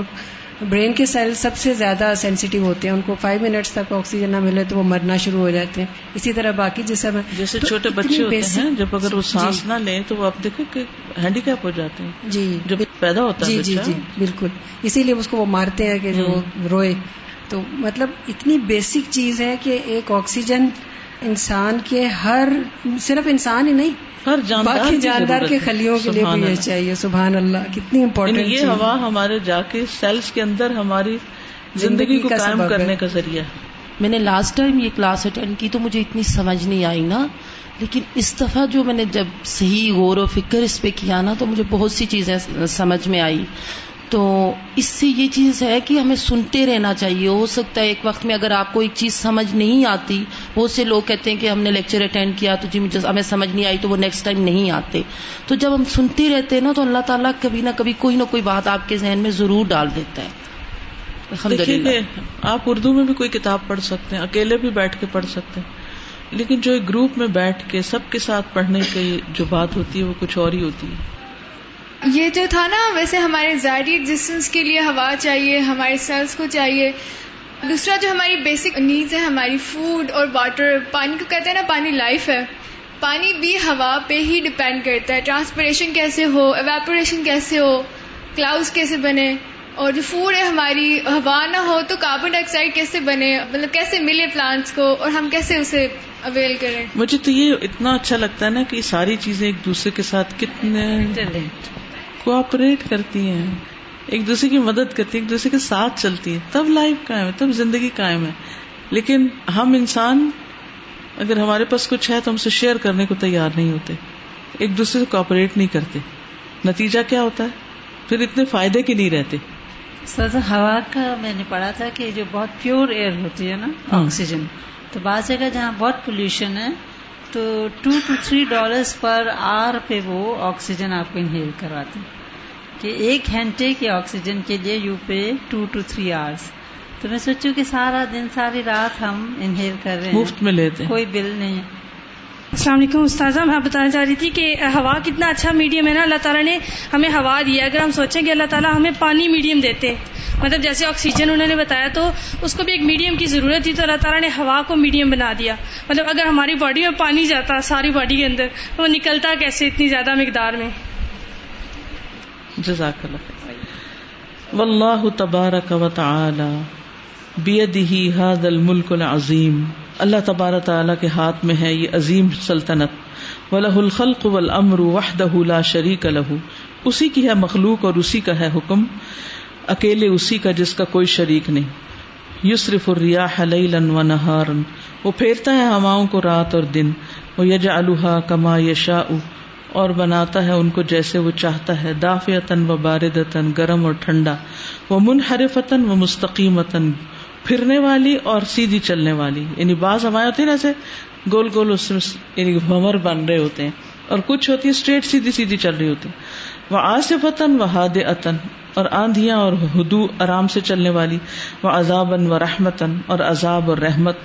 برین کے سیل سب سے زیادہ سینسیٹیو ہوتے ہیں ان کو فائیو منٹس تک آکسیجن نہ ملے تو وہ مرنا شروع ہو جاتے ہیں۔ اسی طرح باقی جسم جیسے چھوٹے بچے ہوتے ہیں جب اگر وہ سانس جی نہ لیں تو وہ آپ دیکھیں کہ ہینڈی کیپ ہو جاتے ہیں۔ جی۔ جب پیدا ہوتا ہے جی جی جی بالکل۔ اسی لیے اس کو وہ مارتے ہیں کہ جو روئے۔ تو مطلب اتنی بیسک چیز ہے کہ ایک آکسیجن انسان کے ہر صرف انسان ہی نہیں ہر جاندار باقی جاندار کے خلیوں کے لیے بھی یہ چاہیے سبحان اللہ کتنی امپورٹنٹ یعنی یہ ہوا ہمارے جا کے سیلس کے اندر ہماری زندگی کو قائم کرنے کا ذریعہ میں نے لاسٹ ٹائم یہ کلاس اٹینڈ کی تو مجھے اتنی سمجھ نہیں آئی نا۔ لیکن اس دفعہ جو میں نے جب صحیح غور و فکر اس پہ کیا نا تو مجھے بہت سی چیزیں سمجھ میں آئی۔ تو اس سے یہ چیز ہے کہ ہمیں سنتے رہنا چاہیے۔ ہو سکتا ہے ایک وقت میں اگر آپ کو ایک چیز سمجھ نہیں آتی، بہت سے لوگ کہتے ہیں کہ ہم نے لیکچر اٹینڈ کیا تو جی مجھے ہمیں سمجھ نہیں آئی تو وہ نیکسٹ ٹائم نہیں آتے۔ تو جب ہم سنتے رہتے ہیں نا تو اللہ تعالیٰ کبھی نہ کبھی کوئی نہ کوئی بات آپ کے ذہن میں ضرور ڈال دیتا ہے۔ آپ اردو میں بھی کوئی کتاب پڑھ سکتے ہیں، اکیلے بھی بیٹھ کے پڑھ سکتے ہیں۔ لیکن جو ایک گروپ میں بیٹھ کے سب کے ساتھ پڑھنے کی جو بات ہوتی ہے وہ کچھ اور ہی ہوتی ہے۔ یہ جو تھا نا ویسے ہمارے ظاہری ایگزٹینس کے لیے ہوا چاہیے ہمارے سیلس کو چاہیے۔ دوسرا جو ہماری بیسک نیڈز ہے ہماری فوڈ اور واٹر پانی کو کہتے ہیں نا پانی لائف ہے۔ پانی بھی ہوا پہ ہی ڈپینڈ کرتا ہے۔ ٹرانسپریشن کیسے ہو ایویپوریشن کیسے ہو کلاؤڈ کیسے بنے اور جو فوڈ ہے ہماری ہوا نہ ہو تو کاربن ڈائی آکسائڈ کیسے بنے مطلب کیسے ملے پلانٹس کو اور ہم کیسے اسے اویل کریں۔ مجھے تو یہ اتنا اچھا لگتا ہے نا کہ ساری چیزیں ایک دوسرے کے ساتھ کتنے کوآپریٹ کرتی ہیں ایک دوسرے کی مدد کرتی ہے ایک دوسرے کے ساتھ چلتی ہے تب لائف قائم ہے تب زندگی قائم ہے۔ لیکن ہم انسان اگر ہمارے پاس کچھ ہے تو ہم سے شیئر کرنے کو تیار نہیں ہوتے۔ ایک دوسرے سے کوآپریٹ نہیں کرتے۔ نتیجہ کیا ہوتا ہے؟ پھر اتنے فائدے کے نہیں رہتے۔ سر ہوا کا میں نے پڑھا تھا کہ جو بہت پیور ایئر ہوتی ہے نا آکسیجن تو بعض جگہ جہاں بہت پولوشن ہے تو two to three dollars per hour پہ وہ آکسیجن آپ کو انہیل کرواتے کہ ایک گھنٹے کے آکسیجن کے لیے you pay two to three hours تو میں سوچوں کہ سارا دن ساری رات ہم انہیل کر رہے ہیں۔ مفت میں لیتے کوئی بل نہیں السلام علیکم استاذہ، میں بتانا چاہ رہی تھی کہ ہوا کتنا اچھا میڈیم ہے نا، اللہ تعالیٰ نے ہمیں ہوا دیا اگر ہم سوچیں کہ اللہ تعالیٰ ہمیں پانی میڈیم دیتے مطلب جیسے آکسیجن انہوں نے بتایا، تو اس کو بھی ایک میڈیم کی ضرورت تھی، تو اللہ تعالیٰ نے ہوا کو میڈیم بنا دیا۔ مطلب اگر ہماری باڈی میں پانی جاتا، ساری باڈی کے اندر، تو وہ نکلتا کیسے اتنی زیادہ مقدار میں؟ جزاک اللہ واللہ تبارک و تعالی بیدہ هذا الملک العظیم۔ اللہ تبارک تعالیٰ کے ہاتھ میں ہے یہ عظیم سلطنت۔ وَلَهُ الْخَلْقُ وَالْأَمْرُ وَحْدَهُ لَا شَرِيكَ لَهُ۔ اسی کی ہے مخلوق اور اسی کا ہے حکم۔ اکیلے اسی کا جس کا کوئی شریک نہیں۔ یسرف الریاح لیلا ونہارا۔ وہ پھیرتا ہے ہواؤں کو رات اور دن۔ وہ یجعلها کما یشاء۔ اور بناتا ہے ان کو جیسے وہ چاہتا ہے۔ دافعتن و باردتن گرم اور ٹھنڈا۔ وہ منحرفتن و مستقیمتن پھرنے والی اور سیدھی چلنے والی۔ یعنی بعض ہوائیں ہوتی ہیں ایسے، گول گول اس میں یعنی بھمر بن رہے ہوتے ہیں۔ اور کچھ ہوتی ہے اسٹریٹ سیدھی سیدھی چل رہی ہوتی۔ وہ آصف و ہاد اتن اور آندیاں اور ہدو آرام سے چلنے والی۔ وہ عذاب و رحمتن اور عذاب اور رحمت۔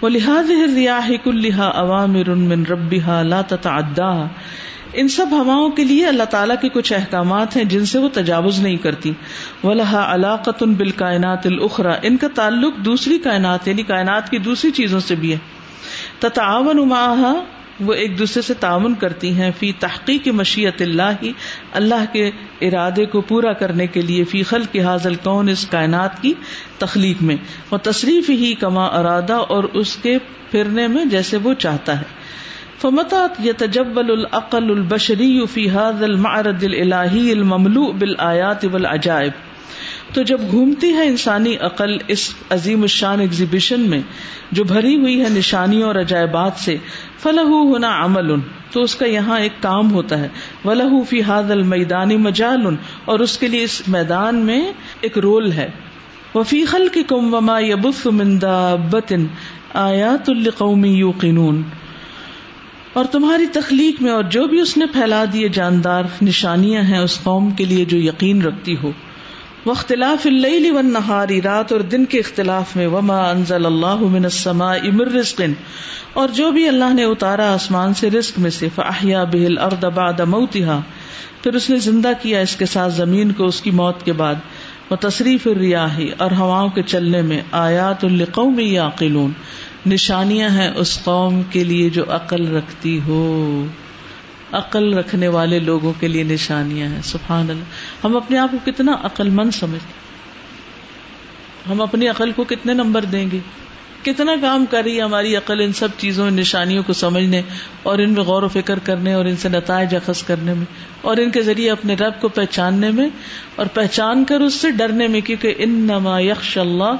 وہ لحاظ ریاح کلحا عوامر من ربها لا تتعداها۔ ان سب ہواؤں کے لیے اللہ تعالیٰ کے کچھ احکامات ہیں جن سے وہ تجاوز نہیں کرتی۔ ولہ علاقت ان بال کائنات الخرا ان کا تعلق دوسری کائنات یعنی کائنات کی دوسری چیزوں سے بھی ہے۔ تتعاون وہ ایک دوسرے سے تعاون کرتی ہیں۔ فی تحقیق مشیت اللہ ہی اللہ کے ارادے کو پورا کرنے کے لیے۔ فی خل کے حاضل کون اس کائنات کی تخلیق میں۔ وہ تصریف ہی کما ارادہ اور اس کے پھرنے میں جیسے وہ چاہتا ہے۔ فمتات یہ العقل البشری فی حاض المعرد الہی المملو بالآیات والعجائب۔ تو جب گھومتی ہے انسانی عقل اس عظیم الشان ایگزیبیشن میں، جو بھری ہوئی ہے نشانیوں اور عجائبات سے فلاح ہونا عمل تو اس کا یہاں ایک کام ہوتا ہے۔ ولہ فی حاد المیدانی مجال، اور اس کے لیے اس میدان میں ایک رول ہے۔ وفی خل کی کم وما یبف مندا بتن آیات القومی یو اور تمہاری تخلیق میں اور جو بھی اس نے پھیلا دیے جاندار نشانیاں ہیں اس قوم کے لیے جو یقین رکھتی ہو۔ وہ اختلاف اللیل والنہاری رات اور دن کے اختلاف میں، وما انزل اللہ من السماء من رزق۔ اور جو بھی اللہ نے اتارا آسمان سے رزق میں سے فاحیا به الارض بعد موتها۔ پھر اس نے زندہ کیا اس کے ساتھ زمین کو اس کی موت کے بعد۔ وہ تصریف الریاح اور ہواؤں کے چلنے میں۔ آیات لقوم یعقلون نشانیاں ہیں اس قوم کے لیے جو عقل رکھتی ہو۔ عقل رکھنے والے لوگوں کے لیے نشانیاں ہیں، سبحان اللہ۔ ہم اپنے آپ کو کتنا عقل مند سمجھتے ہم اپنی عقل کو کتنے نمبر دیں گے؟ کتنا کام کر رہی ہے ہماری عقل ان سب چیزوں نشانیوں کو سمجھنے اور ان میں غور و فکر کرنے اور ان سے نتائج اخذ کرنے میں اور ان کے ذریعے اپنے رب کو پہچاننے میں اور پہچان کر اس سے ڈرنے میں، کیونکہ ان نما یکش اللہ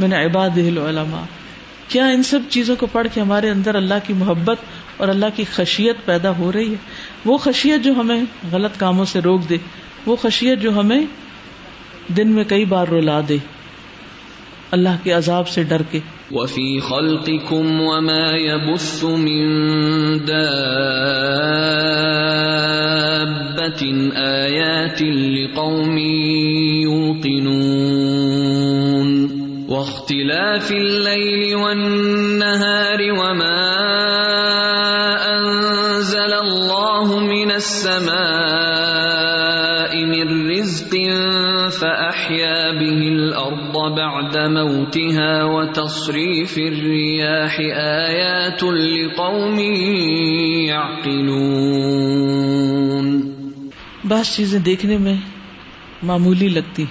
میں نے عباد العلماء۔ کیا ان سب چیزوں کو پڑھ کے ہمارے اندر اللہ کی محبت اور اللہ کی خشیت پیدا ہو رہی ہے؟ وہ خشیت جو ہمیں غلط کاموں سے روک دے، وہ خشیت جو ہمیں دن میں کئی بار رلا دے۔ اللہ کے عذاب سے ڈر کے۔ وفي خلقكم وما يبث من دابة آيات لقوم يوقنون واختلاف الليل والنهار وما أنزل الله من السماء من رزق فأحيا به الأرض بعد موتها وتصريف الرياح آيات لقوم يعقلون بعض چیزیں دیکھنے میں معمولی لگتی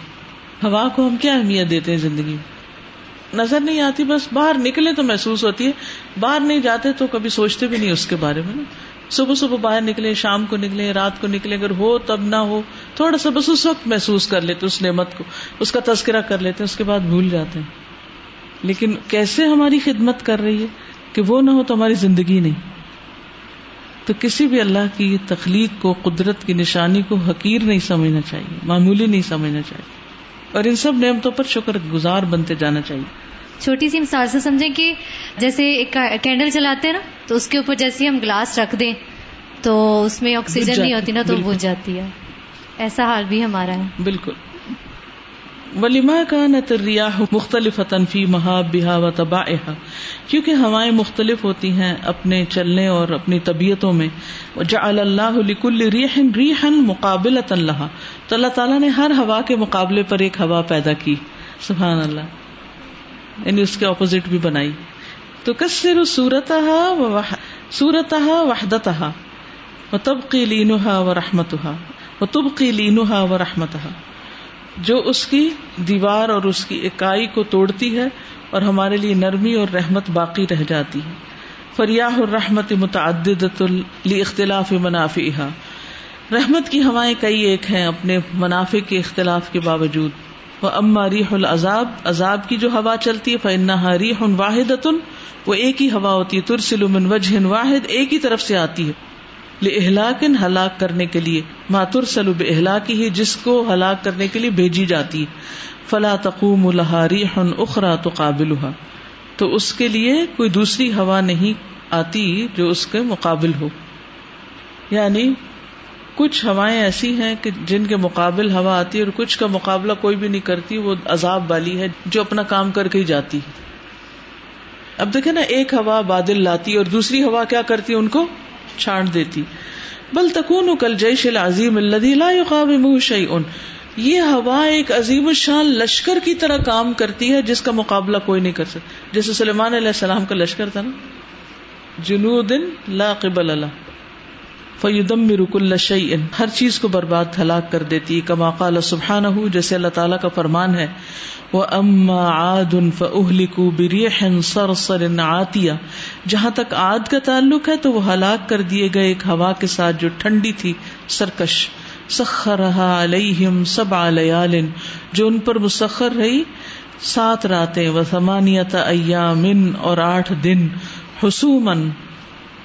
ہوا کو ہم کیا اہمیت دیتے ہیں زندگی میں؟ نظر نہیں آتی، بس باہر نکلے تو محسوس ہوتی ہے۔ باہر نہیں جاتے تو کبھی سوچتے بھی نہیں اس کے بارے میں نا۔ صبح صبح باہر نکلے، شام کو نکلے، رات کو نکلے، اگر ہو تب نہ ہو، تھوڑا سا بس اس وقت محسوس کر لیتے، اس نعمت کو، اس کا تذکرہ کر لیتے، اس کے بعد بھول جاتے ہیں۔ لیکن کیسے ہماری خدمت کر رہی ہے کہ وہ نہ ہو تو ہماری زندگی نہیں۔ تو کسی بھی اللہ کی تخلیق کو، قدرت کی نشانی کو حقیر نہیں سمجھنا چاہیے، معمولی نہیں سمجھنا چاہیے۔ اور ان سب نعمتوں پر شکر گزار بنتے جانا چاہیے۔ چھوٹی سی مثال سے سمجھیں کہ جیسے ایک کینڈل چلاتے ہیں نا تو اس کے اوپر جیسے ہم گلاس رکھ دیں تو اس میں آکسیجن نہیں ہوتی نا تو بج جاتی ہے۔ ایسا حال بھی ہمارا ہے۔ بالکل۔ ولیما کا نتریا مختلف فی مہا بہا و تبا کیونکہ ہوائیں مختلف ہوتی ہیں اپنے چلنے اور اپنی طبیعتوں میں۔ جا اللہ لکل ریحن ریحن مقابل اللہ تو اللہ تعالیٰ نے ہر ہوا کے مقابلے پر ایک ہوا پیدا کی۔ سبحان اللہ۔ یعنی اس کے اپوزٹ بھی بنائی۔ تو کثر سورت سورت وحدت و تب کی لینوہا و رحمت و تب کی لینوہا و رحمت جو اس کی دیوار اور اس کی اکائی کو توڑتی ہے اور ہمارے لیے نرمی اور رحمت باقی رہ جاتی ہے۔ فریاح الرحمت متعدد اختلاف منافی رحمت کی ہوائیں کئی ایک ہیں اپنے منافع کے اختلاف کے باوجود۔ وہ اما ریح العذاب، عذاب کی جو ہوا چلتی ہے فنحا ریح واحد وہ ایک ہی ہوا ہوتی ہے۔ ترسل من وجہ واحد، ایک ہی طرف سے آتی ہے۔ اہلاکن ہلاک کرنے کے لیے۔ ماتر سلوب اہلاکی ہی جس کو ہلاک کرنے کے لیے بھیجی جاتی ہے۔ فلا تقوم الحا ریح اخرا تو قابل تو اس کے لیے کوئی دوسری ہوا نہیں آتی جو اس کے مقابل ہو۔ یعنی کچھ ہوائیں ایسی ہیں کہ جن کے مقابل ہوا آتی ہے اور کچھ کا مقابلہ کوئی بھی نہیں کرتی، وہ عذاب والی ہے جو اپنا کام کر کے ہی جاتی اب دیکھے نا، ایک ہوا بادل لاتی اور دوسری ہوا کیا کرتی، ان کو چھانٹ دیتی۔ بل تکون کل جیش العظیم اللہ شعی یہ ہوا ایک عظیم الشان لشکر کی طرح کام کرتی ہے جس کا مقابلہ کوئی نہیں کر سکتا۔ جیسے سلیمان علیہ السلام کا لشکر تھا نا۔ جنود لا قبل اللہ۔ فیدم رک شعی ہر چیز کو برباد ہلاک کر دیتی کما قال سبحانہ جیسے اللہ تعالیٰ کا فرمان ہے۔ وہ اما آد ان فہلکو بریح سر سر آتیا جہاں تک آد کا تعلق ہے تو وہ ہلاک کر دیے گئے ایک ہوا کے ساتھ جو ٹھنڈی تھی، سرکش۔ سخرها علیہم سبع لیال جو ان پر مسخر رہی، سات راتیں۔ و ثمانیت ایام اور آٹھ دن۔ حسومن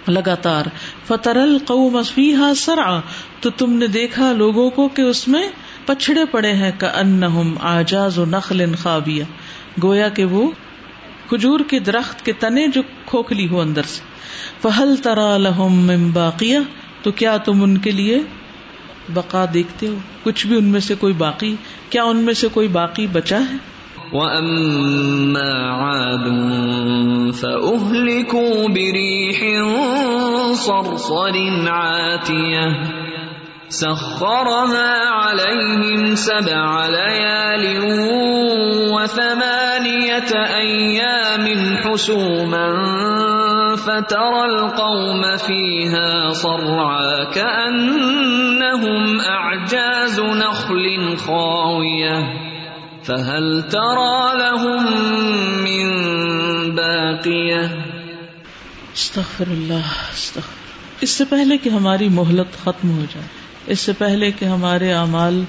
لگاتار۔ فترل قوم فیہا سرعا۔ تو تم نے دیکھا لوگوں کو کہ اس میں پچھڑے پڑے ہیں کا ان آجاز و نخل خوابیا گویا کہ وہ کھجور کے درخت کے تنے جو کھوکھلی ہو اندر سے۔ فہل ترا لہم باقیہ تو کیا تم ان کے لیے بقا دیکھتے ہو؟ کچھ بھی ان میں سے کوئی باقی، کیا ان میں سے کوئی باقی بچا ہے؟ وَأَمَّا عَادٌ فَأُهْلِكُوا بِرِيحٍ صَرْصَرٍ عَاتِيَةٍ سخرها عليهم سبع ليال وثمانية أيام حسوما فترى القوم فيها صرعا كأنهم أعجاز نخل خاوية فهل ترى لهم من باقية؟ استغفر اللہ استغفر. اس سے پہلے کہ ہماری مہلت ختم ہو جائے، اس سے پہلے کہ ہمارے اعمال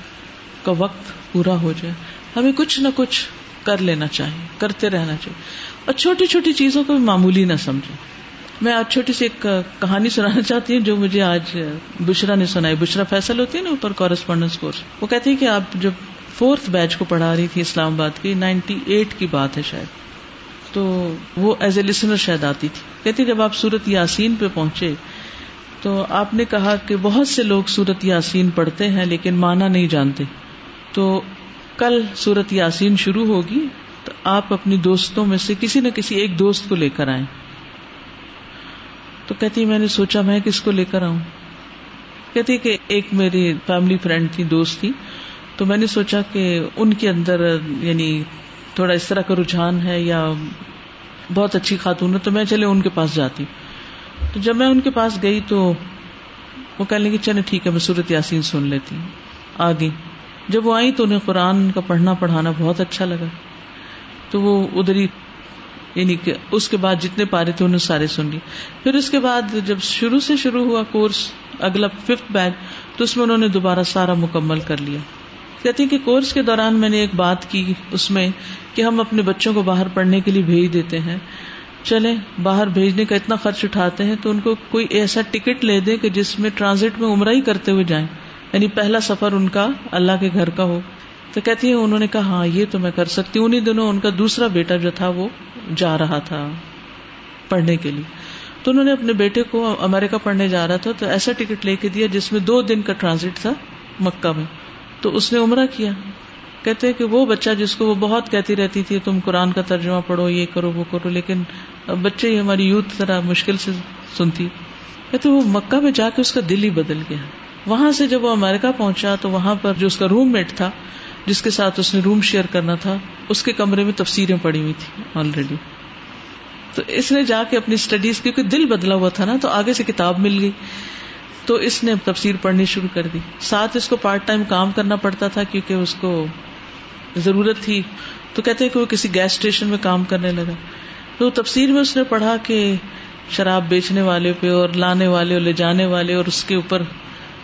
کا وقت پورا ہو جائے، ہمیں کچھ نہ کچھ کر لینا چاہیے، کرتے رہنا چاہیے۔ اور چھوٹی چھوٹی چیزوں کو بھی معمولی نہ سمجھے میں آج چھوٹی سی ایک کہانی سنانا چاہتی ہوں جو مجھے آج بشرا نے سنائی۔ بشرا فیصل ہوتی ہے نا اوپر کورسپونڈینس کورس وہ کہتی ہے کہ آپ جب فورتھ بیچ کو پڑھا رہی تھی اسلام آباد کی، نائنٹی ایٹ کی بات ہے شاید۔ تو وہ ایز اے لسنر شاید آتی تھی۔ کہتی جب آپ سورت یاسین پہ پہنچے، تو آپ نے کہا کہ بہت سے لوگ سورت یاسین پڑھتے ہیں لیکن مانا نہیں جانتے۔ تو کل سورت یاسین شروع ہوگی، تو آپ اپنی دوستوں میں سے کسی نہ کسی ایک دوست کو لے کر آئیں۔ تو کہتی میں نے سوچا میں کس کو لے کر آؤں؟ کہتی کہ ایک میری فیملی فرینڈ تھی، دوست تھی۔ تو میں نے سوچا کہ ان کے اندر یعنی تھوڑا اس طرح کا رجحان ہے یا بہت اچھی خاتون ہے، تو میں چلے ان کے پاس جاتی۔ تو جب میں ان کے پاس گئی تو وہ کہنے لگی، چلے ٹھیک ہے، میں سورت یاسین سن لیتی ہوں۔ آ گئی جب وہ آئی تو انہیں قرآن کا پڑھنا، پڑھانا بہت اچھا لگا۔ تو وہ ادھر ہی یعنی کہ اس کے بعد جتنے پارے تھے، انہیں سارے سن لی پھر اس کے بعد جب شروع سے شروع ہوا کورس، اگلا ففتھ بیچ، تو اس میں انہوں نے دوبارہ سارا مکمل کر لیا۔ کہتی کہ کورس کے دوران میں نے ایک بات کی اس میں کہ ہم اپنے بچوں کو باہر پڑھنے کے لیے بھیج دیتے ہیں۔ چلے باہر بھیجنے کا اتنا خرچ اٹھاتے ہیں تو ان کو کوئی ایسا ٹکٹ لے دے کہ جس میں ٹرانزٹ میں عمرہ ہی کرتے ہوئے جائیں۔ یعنی پہلا سفر ان کا اللہ کے گھر کا ہو۔ تو کہتی ہے انہوں نے کہا ہاں یہ تو میں کر سکتی ہوں۔ انہیں دنوں ان کا دوسرا بیٹا جو تھا وہ جا رہا تھا پڑھنے کے لیے۔ تو انہوں نے اپنے بیٹے کو امیرکا پڑھنے جا رہا تھا تو ایسا ٹکٹ لے کے دیا جس میں دو دن کا ٹرانزٹ تھا مکہ میں۔ تو اس نے عمرہ کیا۔ کہتے کہ وہ بچہ جس کو وہ بہت کہتی رہتی تھی، تم قرآن کا ترجمہ پڑھو، یہ کرو، وہ کرو، لیکن بچے ہی ہماری یوتھ ذرا مشکل سے سنتی۔ کہتے وہ مکہ میں جا کے اس کا دل ہی بدل گیا۔ وہاں سے جب وہ امیرکا پہنچا تو وہاں پر جو اس کا روم میٹ تھا، جس کے ساتھ اس نے روم شیئر کرنا تھا، اس کے کمرے میں تفسیریں پڑی ہوئی تھی آلریڈی تو اس نے جا کے اپنی اسٹڈیز کیونکہ دل بدلا ہوا تھا نا، تو آگے سے کتاب مل گئی۔ تو اس نے تفسیر پڑھنی شروع کر دی۔ ساتھ اس کو پارٹ ٹائم کام کرنا پڑتا تھا کیونکہ اس کو ضرورت تھی۔ تو کہتے کہ وہ کسی گیس اسٹیشن میں کام کرنے لگا۔ تو تفسیر میں اس نے پڑھا کہ شراب بیچنے والے پہ اور لانے والے اور لے جانے والے اور اس کے اوپر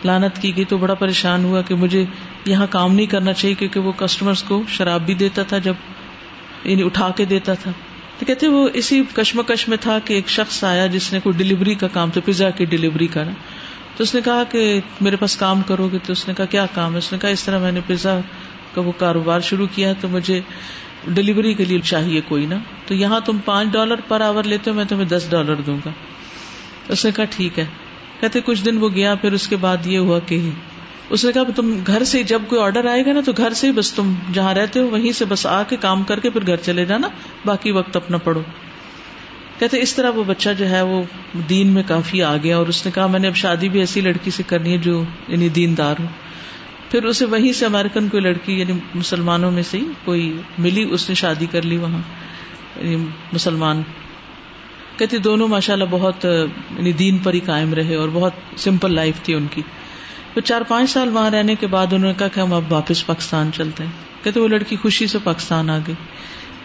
لانت کی گئی تو بڑا پریشان ہوا کہ مجھے یہاں کام نہیں کرنا چاہیے کیونکہ وہ کسٹمرز کو شراب بھی دیتا تھا جب یعنی اٹھا کے دیتا تھا۔ تو کہتے وہ اسی کشمکش میں تھا کہ ایک شخص آیا جس نے کوئی ڈلیوری کا کام، تو پیزا کی ڈلیوری کرا۔ تو اس نے کہا کہ میرے پاس کام کرو گے تو اس نے کہا، کیا کام ہے؟ اس نے کہا، اس طرح میں نے پیزا کا وہ کاروبار شروع کیا تو مجھے ڈلیوری کے لیے چاہیے کوئی نا۔ تو یہاں تم پانچ ڈالر پر آور لیتے ہو، میں تمہیں دس ڈالر دوں گا۔ اس نے کہا، ٹھیک ہے۔ کہتے، کچھ دن وہ گیا، پھر اس کے بعد یہ ہوا کہ اس نے کہا، تم گھر سے جب کوئی آرڈر آئے گا نا، تو گھر سے ہی بس تم جہاں رہتے ہو، وہیں سے بس آ کے کام کر کے پھر گھر چلے جانا، باقی وقت اپنا پڑھو۔ کہتے اس طرح وہ بچہ جو ہے وہ دین میں کافی آ گیا اور اس نے کہا میں نے اب شادی بھی ایسی لڑکی سے کرنی ہے جو یعنی دیندار ہو۔ پھر اسے وہیں سے امیرکن کوئی لڑکی یعنی مسلمانوں میں سے ہی کوئی ملی، اس نے شادی کر لی وہاں یعنی مسلمان۔ کہتی دونوں ماشاء اللہ بہت یعنی دین پر ہی قائم رہے اور بہت سمپل لائف تھی ان کی۔ تو چار پانچ سال وہاں رہنے کے بعد انہوں نے کہا کہ ہم اب واپس پاکستان چلتے ہیں۔ کہتے وہ لڑکی خوشی سے پاکستان آ گئی۔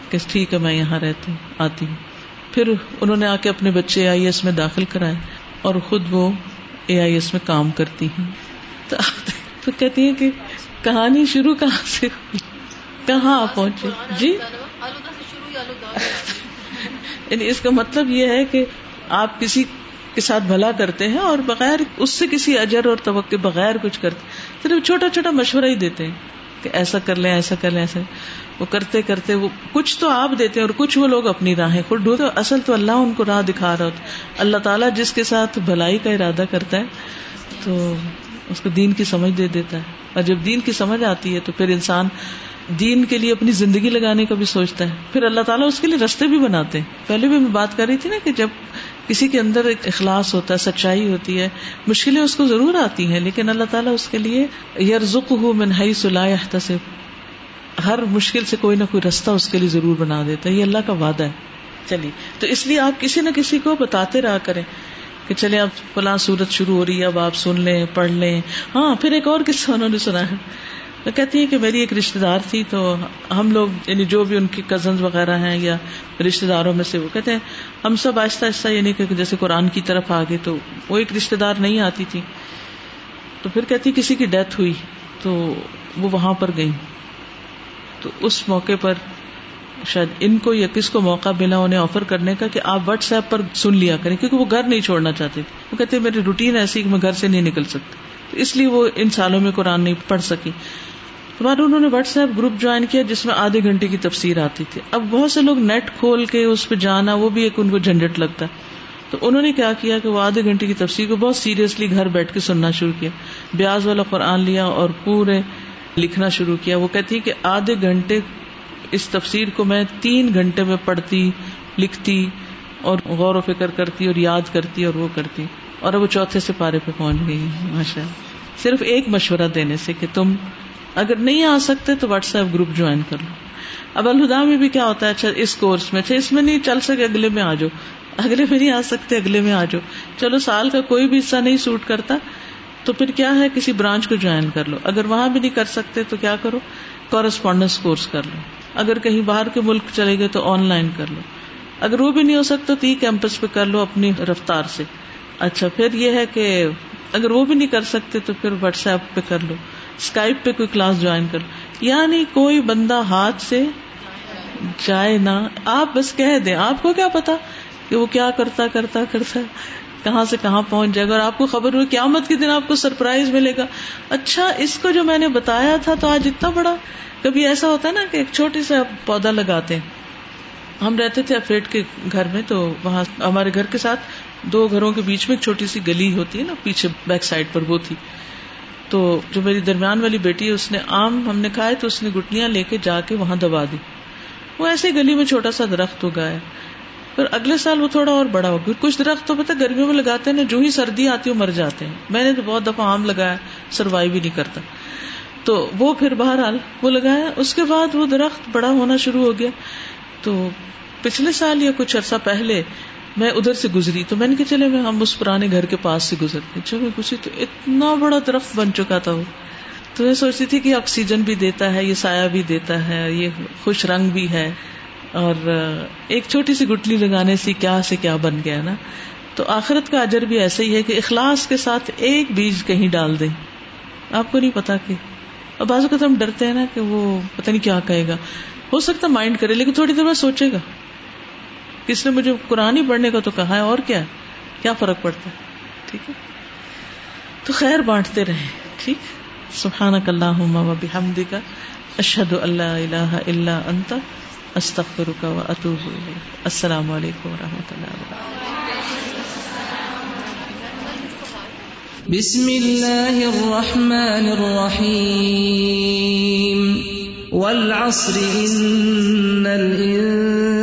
کہ ٹھیک ہے میں یہاں رہتی ہوں، آتی ہوں۔ پھر انہوں نے آ کے اپنے بچے اے آئی ایس میں داخل کرائے اور خود وہ اے آئی ایس میں کام کرتی ہیں۔ تو کہتی ہیں کہ کہانی شروع کہاں سے کہاں آپ پہنچے؟ جی؟ یعنی اس کا مطلب یہ ہے کہ آپ کسی کے ساتھ بھلا کرتے ہیں اور بغیر اس سے کسی اجر اور توقع بغیر کچھ کرتے صرف چھوٹا چھوٹا مشورہ ہی دیتے ہیں۔ کہ ایسا کر لیں، ایسا کر لیں، ایسا وہ کرتے کرتے وہ کچھ تو آپ دیتے ہیں اور کچھ وہ لوگ اپنی راہیں خود ڈھوتے اصل تو اللہ ان کو راہ دکھا رہا ہوتا اللہ تعالیٰ جس کے ساتھ بھلائی کا ارادہ کرتا ہے، تو اس کو دین کی سمجھ دے دیتا ہے۔ اور جب دین کی سمجھ آتی ہے، تو پھر انسان دین کے لیے اپنی زندگی لگانے کا بھی سوچتا ہے۔ پھر اللہ تعالیٰ اس کے لیے رستے بھی بناتے ہیں۔ پہلے بھی میں بات کر رہی تھی نا کہ جب کسی کے اندر ایک اخلاص ہوتا ہے، سچائی ہوتی ہے، مشکلیں اس کو ضرور آتی ہیں، لیکن اللہ تعالیٰ اس کے لیے یرزق ہوں منہائی سلاح تصف ہر مشکل سے کوئی نہ کوئی رستہ اس کے لیے ضرور بنا دیتا ہے، یہ اللہ کا وعدہ ہے۔ چلیے، تو اس لیے آپ کسی نہ کسی کو بتاتے رہا کریں کہ چلے اب فلاں صورت شروع ہو رہی ہے، اب آپ سن لیں، پڑھ لیں۔ ہاں پھر ایک اور قصہ انہوں نے سنا ہے۔ میں کہتی ہیں کہ میری ایک رشتے دار تھی تو ہم لوگ یعنی جو بھی ان کی کزنز وغیرہ ہیں یا رشتے داروں میں سے، وہ کہتے ہیں، ہم سب آہستہ آہستہ یعنی کہ جیسے قرآن کی طرف آگے، تو وہ ایک رشتے دار نہیں آتی تھی۔ تو پھر کہتی کسی کی ڈیتھ ہوئی، تو وہ وہاں پر گئی تو اس موقع پر شاید ان کو یا کس کو موقع ملا انہیں آفر کرنے کا کہ آپ واٹس ایپ پر سن لیا کریں، کیونکہ وہ گھر نہیں چھوڑنا چاہتے۔ تھے وہ کہتے میری روٹین ایسی کہ میں گھر سے نہیں نکل سکتی۔ تو اس لیے وہ ان سالوں میں قرآن نہیں پڑھ سکی تو انہوں نے واٹس ایپ گروپ جوائن کیا جس میں آدھے گھنٹے کی تفسیر آتی تھی۔ اب بہت سے لوگ نیٹ کھول کے اس پہ جانا، وہ بھی ایک ان کو جھنجٹ لگتا۔ ہے تو انہوں نے کیا کیا کہ وہ آدھے گھنٹے کی تفسیر کو بہت سیریسلی گھر بیٹھ کے سننا شروع کیا۔ بیاز والا قرآن لیا اور پورے لکھنا شروع کیا۔ وہ کہتی کہ آدھے گھنٹے اس تفسیر کو میں تین گھنٹے میں پڑھتی، لکھتی اور غور و فکر کرتی اور یاد کرتی اور وہ کرتی۔ اور اب وہ چوتھے سے پارے پہ پہنچ گئی۔ ماشاء اللہ صرف ایک مشورہ دینے سے کہ تم اگر نہیں آ سکتے تو واٹس ایپ گروپ جوائن کر لو۔ اب الہدا میں بھی کیا ہوتا ہے؟ اچھا اس کورس میں اچھا اس میں نہیں، چل سکے، اگلے میں آ جاؤ اگلے میں نہیں آ سکتے، اگلے میں آ جاؤ چلو، سال کا کوئی بھی حصہ نہیں سوٹ کرتا، تو پھر کیا ہے؟ کسی برانچ کو جوائن کر لو۔ اگر وہاں بھی نہیں کر سکتے تو کیا کرو؟ کورسپونڈینس کورس کر لو۔ اگر کہیں باہر کے ملک چلے گئے تو آن لائن کر لو۔ اگر وہ بھی نہیں ہو سکتا تو ای کیمپس پہ کر لو اپنی رفتار سے۔ اچھا پھر یہ ہے کہ اگر وہ بھی نہیں کر سکتے تو پھر واٹس ایپ پہ کر لو اسکائپ پہ کوئی کلاس جوائن کر لو۔ یعنی کوئی بندہ ہاتھ سے جائے نہ۔ آپ بس کہہ دیں، آپ کو کیا پتا کہ وہ کیا کرتا کرتا کرتا، کہاں سے کہاں پہنچ جائے۔ گا اور آپ کو خبر ہوئی قیامت کے دن آپ کو سرپرائز ملے گا۔ اچھا اس کو جو میں نے بتایا تھا تو آج اتنا بڑا۔ کبھی ایسا ہوتا ہے نا کہ ایک چھوٹی سا پودا لگاتے ہیں۔ ہم رہتے تھے افریٹ کے گھر میں تو وہاں ہمارے گھر کے ساتھ دو گھروں کے بیچ میں ایک چھوٹی سی گلی ہوتی ہے نا، پیچھے بیک سائڈ پر وہ تھی۔ تو جو میری درمیان والی بیٹی ہے، اس نے آم ہم نے کھائے تو اس نے گٹلیاں لے کے جا کے وہاں دبا دی۔ وہ ایسے گلی میں چھوٹا سا درخت اگایا پھر اگلے سال وہ تھوڑا اور بڑا ہو گیا۔ کچھ درخت تو پتا گرمیوں میں لگاتے ہیں نا جو ہی سردی آتی ہے مر جاتے ہیں۔ میں نے تو بہت دفعہ آم لگایا سروائو بھی نہیں کرتا۔ تو وہ پھر بہرحال وہ لگایا۔ اس کے بعد وہ درخت بڑا ہونا شروع ہو گیا۔ تو پچھلے سال یا کچھ عرصہ پہلے میں ادھر سے گزری تو میں نے کہ چلے میں ہم اس پرانے گھر کے پاس سے گزرتے جب میں گزری تو اتنا بڑا درخت بن چکا تھا وہ۔ تو میں سوچتی تھی کہ آکسیجن بھی دیتا ہے، یہ سایہ بھی دیتا ہے، یہ خوش رنگ بھی ہے۔ اور ایک چھوٹی سی گٹلی لگانے سے کیا سے کیا بن گیا نا۔ تو آخرت کا اجر بھی ایسا ہی ہے کہ اخلاص کے ساتھ ایک بیج کہیں ڈال دیں۔ آپ کو نہیں پتا کہ اور بازو کا تو ہم ڈرتے ہیں نا کہ وہ پتہ نہیں کیا کہے گا۔ ہو سکتا مائنڈ کرے، لیکن تھوڑی دیر بعد سوچے گا۔ کس نے مجھے قرآن ہی پڑھنے کا تو کہا ہے، اور کیا ہے؟ کیا فرق پڑتا؟ ہے ٹھیک ہے؟ تو خیر بانٹتے رہے، ٹھیک؟ سبحان اللہ بحمد کا اشد اللہ اللہ اللہ انت استخر کا و اطوب السلام علیکم و رحمۃ اللہ وبرکاتہ۔ بسم اللہ الرحمن الرحیم۔ والعصر، ان الانسان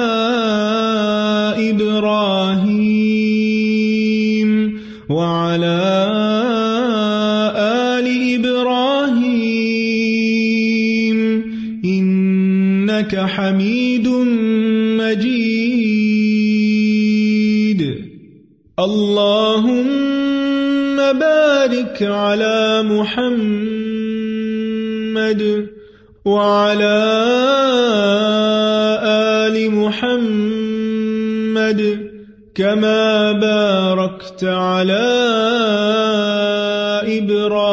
إنك حميد مجيد. اللهم بارك على محمد وعلى آل محمد كما باركت على إبراهيم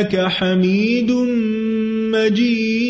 إنك حميد مجيد